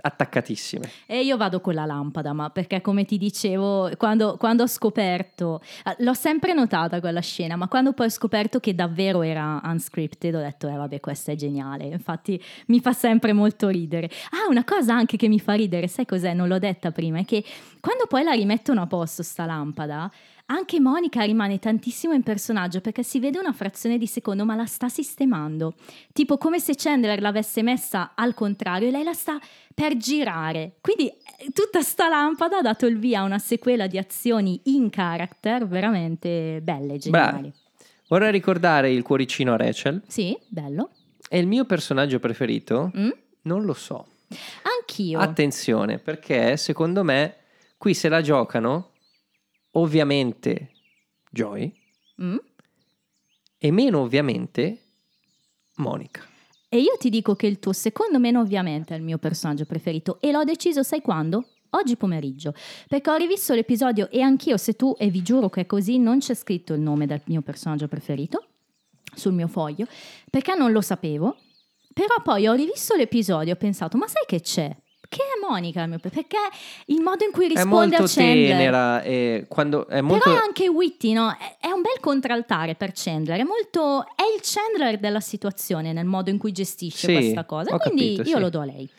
attaccatissime. E io vado con la lampada, ma perché come ti dicevo, quando, quando ho scoperto, ah, l'ho sempre notata quella scena, ma quando poi ho scoperto che davvero era unscripted, ho detto, eh vabbè, questa è geniale. Infatti mi fa sempre molto ridere. Ah, una cosa anche che mi fa ridere, sai cos'è? Non l'ho detta prima, è che quando poi la rimettono a posto sta lampada, anche Monica rimane tantissimo in personaggio perché si vede una frazione di secondo, ma la sta sistemando. Tipo come se Chandler l'avesse messa al contrario e lei la sta per girare. Quindi eh, tutta sta lampada ha dato il via a una sequela di azioni in character veramente belle, geniali. Bravi. Vorrei ricordare il cuoricino a Rachel. Sì, bello. È il mio personaggio preferito? Mm? Non lo so. Anch'io. Attenzione, perché secondo me qui se la giocano ovviamente Joy Mm? e meno ovviamente Monica. E io ti dico che il tuo, secondo me, ovviamente è il mio personaggio preferito. E l'ho deciso, sai quando? Oggi pomeriggio. Perché ho rivisto l'episodio e anch'io, se tu, e vi giuro che è così, non c'è scritto il nome del mio personaggio preferito sul mio foglio, perché non lo sapevo. Però poi ho rivisto l'episodio e ho pensato, ma sai che c'è? Che è Monica Perché il modo in cui È risponde a Chandler... tenera e quando è molto Però anche Whitty, no? È, è un bel contraltare per Chandler. È molto. È il Chandler della situazione nel modo in cui gestisce Sì, questa cosa. Quindi capito, io sì. lo do a lei.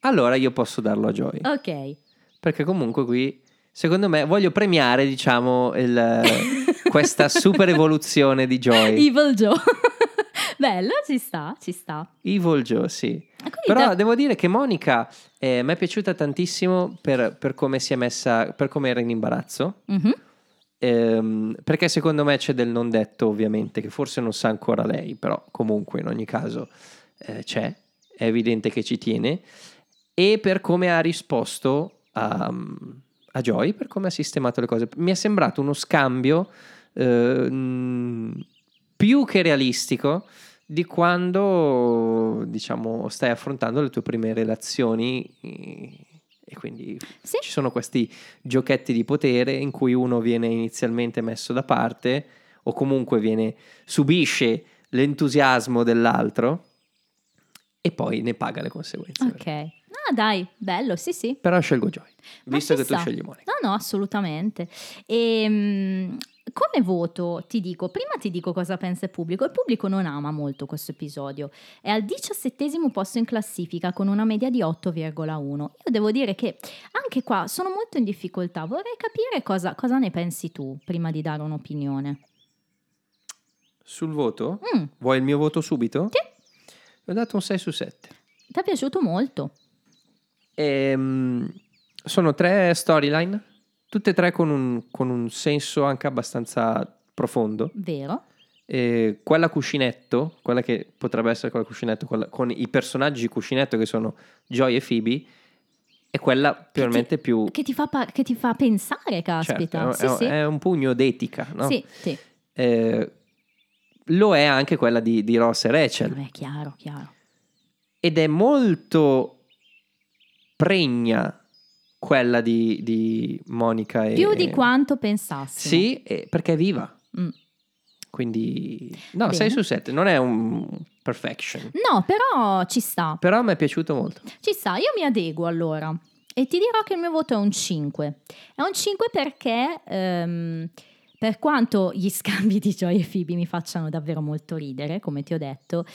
Allora io posso darlo a Joy. Ok. Perché comunque qui, secondo me, voglio premiare, diciamo, il- questa super evoluzione di Joy. Evil Joe. Bello, ci sta, ci sta. Evil Joe, sì. Quindi Però da- devo dire che Monica eh, mi è piaciuta tantissimo per, per come si è messa, per come era in imbarazzo. Mhm. Ehm, perché secondo me c'è del non detto, ovviamente, che forse non sa ancora lei, però comunque in ogni caso eh, c'è, è evidente che ci tiene. E per come ha risposto a, a Joy, per come ha sistemato le cose. Mi è sembrato uno scambio eh, mh, più che realistico di quando diciamo stai affrontando le tue prime relazioni eh, e quindi Sì. ci sono questi giochetti di potere in cui uno viene inizialmente messo da parte o comunque viene subisce l'entusiasmo dell'altro e poi ne paga le conseguenze. Ok. Ah, dai, bello, sì, sì. Però scelgo Joy, visto che tu sta. scegli Monica. No, no, assolutamente. E, come voto, ti dico, prima ti dico cosa pensa il pubblico. Il pubblico non ama molto questo episodio. È al diciassettesimo posto in classifica con una media di 8,1. Io devo dire che anche qua sono molto in difficoltà. Vorrei capire cosa, cosa ne pensi tu prima di dare un'opinione. Sul voto? Mm, Vuoi il mio voto subito? Sì. Ho dato un 6 su 7. ti è piaciuto molto? Ehm, sono tre storyline, tutte e tre con un, con un senso anche abbastanza profondo. Vero? Eh, quella cuscinetto, quella che potrebbe essere quella cuscinetto, quella- con i personaggi cuscinetto che sono Joy e Phoebe, è quella probabilmente più... Che ti fa, pa- che ti fa pensare, certo, caspita. è, sì, è- sì. è un pugno d'etica, no? Sì, sì. Eh, lo è anche quella di, di Ross e Rachel. Vabbè, chiaro, chiaro. ed è molto pregna quella di, di Monica e... Più di quanto pensassi. Sì, perché è viva. Mm. Quindi, no, Bene. 6 su 7, non è un perfection. No, però ci sta. Però mi è piaciuto molto. Ci sta, io mi adeguo allora. E ti dirò che il mio voto è un 5. È un 5 perché, ehm, per quanto gli scambi di Joy e Phoebe mi facciano davvero molto ridere, come ti ho detto,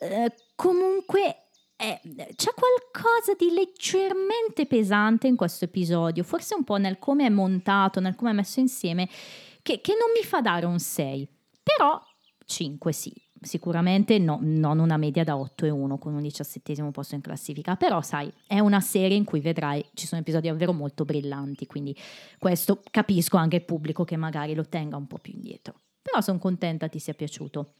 eh, comunque eh, c'è qualcosa di leggermente pesante in questo episodio, forse un po' nel come è montato, nel come è messo insieme, che, che non mi fa dare un 6. Però 5 sì, sicuramente no- non una media da 8 e 1 con un diciassettesimo posto in classifica, però sai, è una serie in cui vedrai ci sono episodi davvero molto brillanti, quindi questo capisco anche il pubblico che magari lo tenga un po' più indietro. Però sono contenta ti sia piaciuto.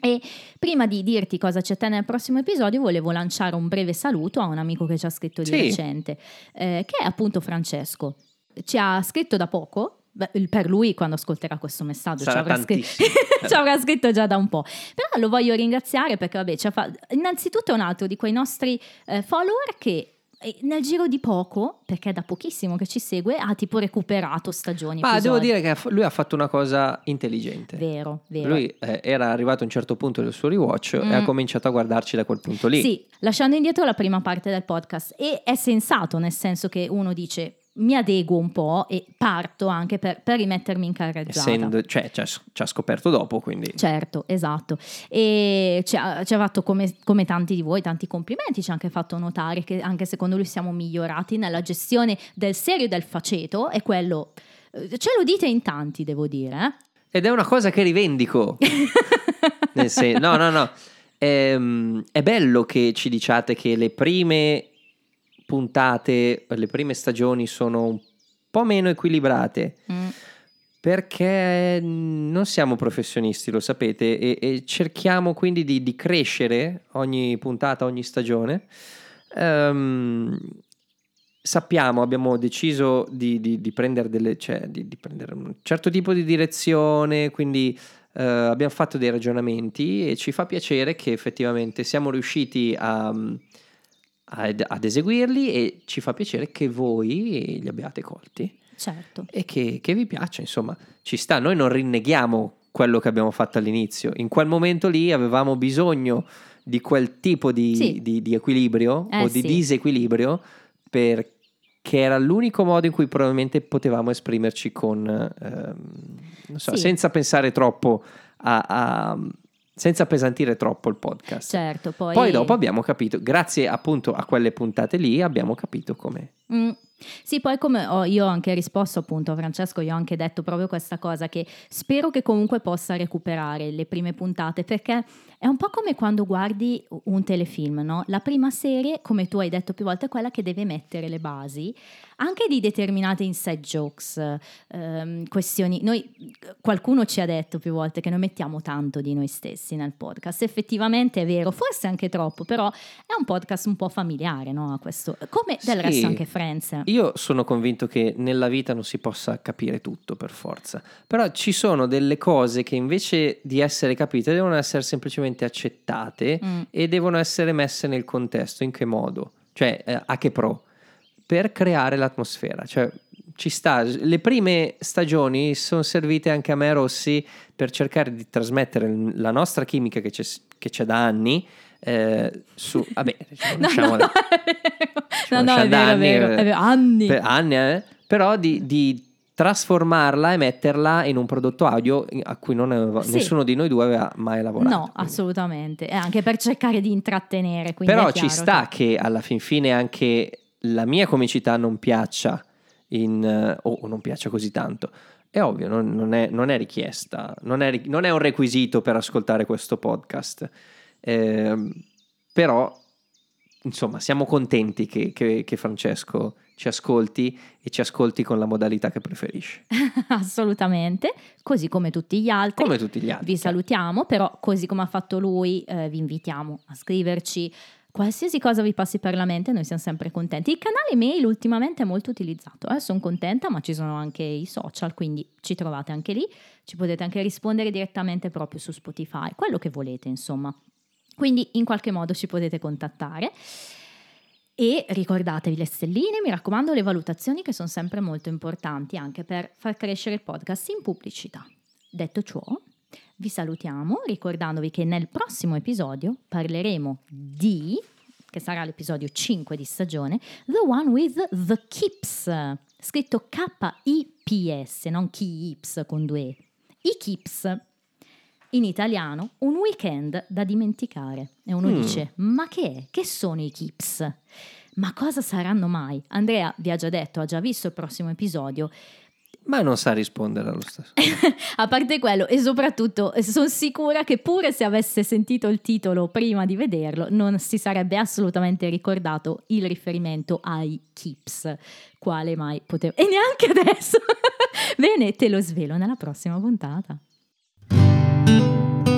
E prima di dirti cosa c'è te nel prossimo episodio, volevo lanciare un breve saluto a un amico che ci ha scritto di Sì. recente, eh, che è appunto Francesco. Ci ha scritto da poco, per lui quando ascolterà questo messaggio ci avrà, scritto, ci avrà scritto già da un po'. Però lo voglio ringraziare perché, vabbè, ci ha fa- innanzitutto è un altro di quei nostri eh, follower che nel giro di poco, perché è da pochissimo che ci segue, ha tipo recuperato stagioni. Ma devo episodi. dire che lui ha fatto una cosa intelligente. Vero, vero. Lui eh, era arrivato a un certo punto del suo rewatch Mm. e ha cominciato a guardarci da quel punto lì. Sì, lasciando indietro la prima parte del podcast. E è sensato, nel senso che uno dice mi adeguo un po' e parto anche per, per rimettermi in carreggiata. Essendo, cioè, ci ha, ci ha scoperto dopo, quindi Certo, esatto. E ci ha, ci ha fatto come, come tanti di voi tanti complimenti, ci ha anche fatto notare che anche secondo lui siamo migliorati nella gestione del serio e del faceto e quello eh, ce lo dite in tanti, devo dire. eh. Ed è una cosa che rivendico. Nel sen- no, no, no. Ehm, è bello che ci diciate che le prime puntate, le prime stagioni sono un po' meno equilibrate. Mm. Perché non siamo professionisti, lo sapete, e, e cerchiamo quindi di, di crescere ogni puntata, ogni stagione. Ehm, sappiamo, abbiamo deciso di, di- di prendere delle, cioè, di, prendere un certo tipo di direzione, quindi eh, abbiamo fatto dei ragionamenti e ci fa piacere che effettivamente siamo riusciti a, ad, ad eseguirli e ci fa piacere che voi li abbiate colti Certo. e che, che vi piaccia, insomma, ci sta. Noi non rinneghiamo quello che abbiamo fatto all'inizio. In quel momento lì avevamo bisogno di quel tipo di, Sì. di- di equilibrio Eh, o di sì. disequilibrio perché era l'unico modo in cui probabilmente potevamo esprimerci con, ehm, non so, Sì. senza pensare troppo a, a- senza appesantire troppo il podcast. Certo, poi... Poi dopo abbiamo capito, grazie appunto a quelle puntate lì, abbiamo capito come Mm. Sì, poi come ho, io ho anche risposto appunto a Francesco, io ho anche detto proprio questa cosa che spero che comunque possa recuperare le prime puntate perché è un po' come quando guardi un telefilm, no? La prima serie, come tu hai detto più volte, è quella che deve mettere le basi anche di determinate inside jokes, ehm, questioni. Noi, qualcuno ci ha detto più volte che noi mettiamo tanto di noi stessi nel podcast. Effettivamente è vero, forse anche troppo, però è un podcast un po' familiare, no? A questo, come del Sì. resto anche Friends. Io sono convinto che nella vita non si possa capire tutto per forza, però ci sono delle cose che invece di essere capite devono essere semplicemente accettate Mm. e devono essere messe nel contesto. In che modo? Cioè, eh, a che pro? Per creare l'atmosfera. Cioè, ci sta. Le prime stagioni sono servite anche a me, Rossi, per cercare di trasmettere la nostra chimica che c'è, che c'è da anni. eh, su, vabbè, No, no, è vero. no, no, conosciamo è vero, è anni, vero, eh, è vero, anni. per anni, eh, però di, di trasformarla e metterla in un prodotto audio a cui non aveva- Sì. nessuno di noi due aveva mai lavorato. No, quindi. assolutamente, e anche per cercare di intrattenere. Però ci sta che alla fin fine anche la mia comicità non piaccia in, eh, o non piaccia così tanto. È ovvio, non, non è, non è richiesta, non è, non è un requisito per ascoltare questo podcast. Ehm, però, insomma, siamo contenti che, che- che Francesco ci ascolti e ci ascolti con la modalità che preferisce. assolutamente, così come tutti gli altri. Come tutti gli altri. Vi salutiamo, però così come ha fatto lui, eh, vi invitiamo a scriverci qualsiasi cosa vi passi per la mente, noi siamo sempre contenti. Il canale mail ultimamente è molto utilizzato, eh, sono contenta, ma ci sono anche i social, quindi ci trovate anche lì, ci potete anche rispondere direttamente proprio su Spotify, quello che volete, insomma. Quindi in qualche modo ci potete contattare. E ricordatevi le stelline, mi raccomando, le valutazioni che sono sempre molto importanti anche per far crescere il podcast in pubblicità. Detto ciò, vi salutiamo ricordandovi che nel prossimo episodio parleremo di, che sarà l'episodio 5 di stagione, The One with the Kips, scritto K-I-P-S, non Kips con due E. I Kips. In italiano, un weekend da dimenticare. E uno Mm. dice, ma che è? Che sono i Kips? Ma cosa saranno mai? Andrea vi ha già detto, ha già visto il prossimo episodio. Ma non sa rispondere allo stesso. A parte quello, e soprattutto sono sicura che pure se avesse sentito il titolo prima di vederlo, non si sarebbe assolutamente ricordato il riferimento ai Kips. Quale mai poteva... E neanche adesso! Bene, te lo svelo nella prossima puntata. Música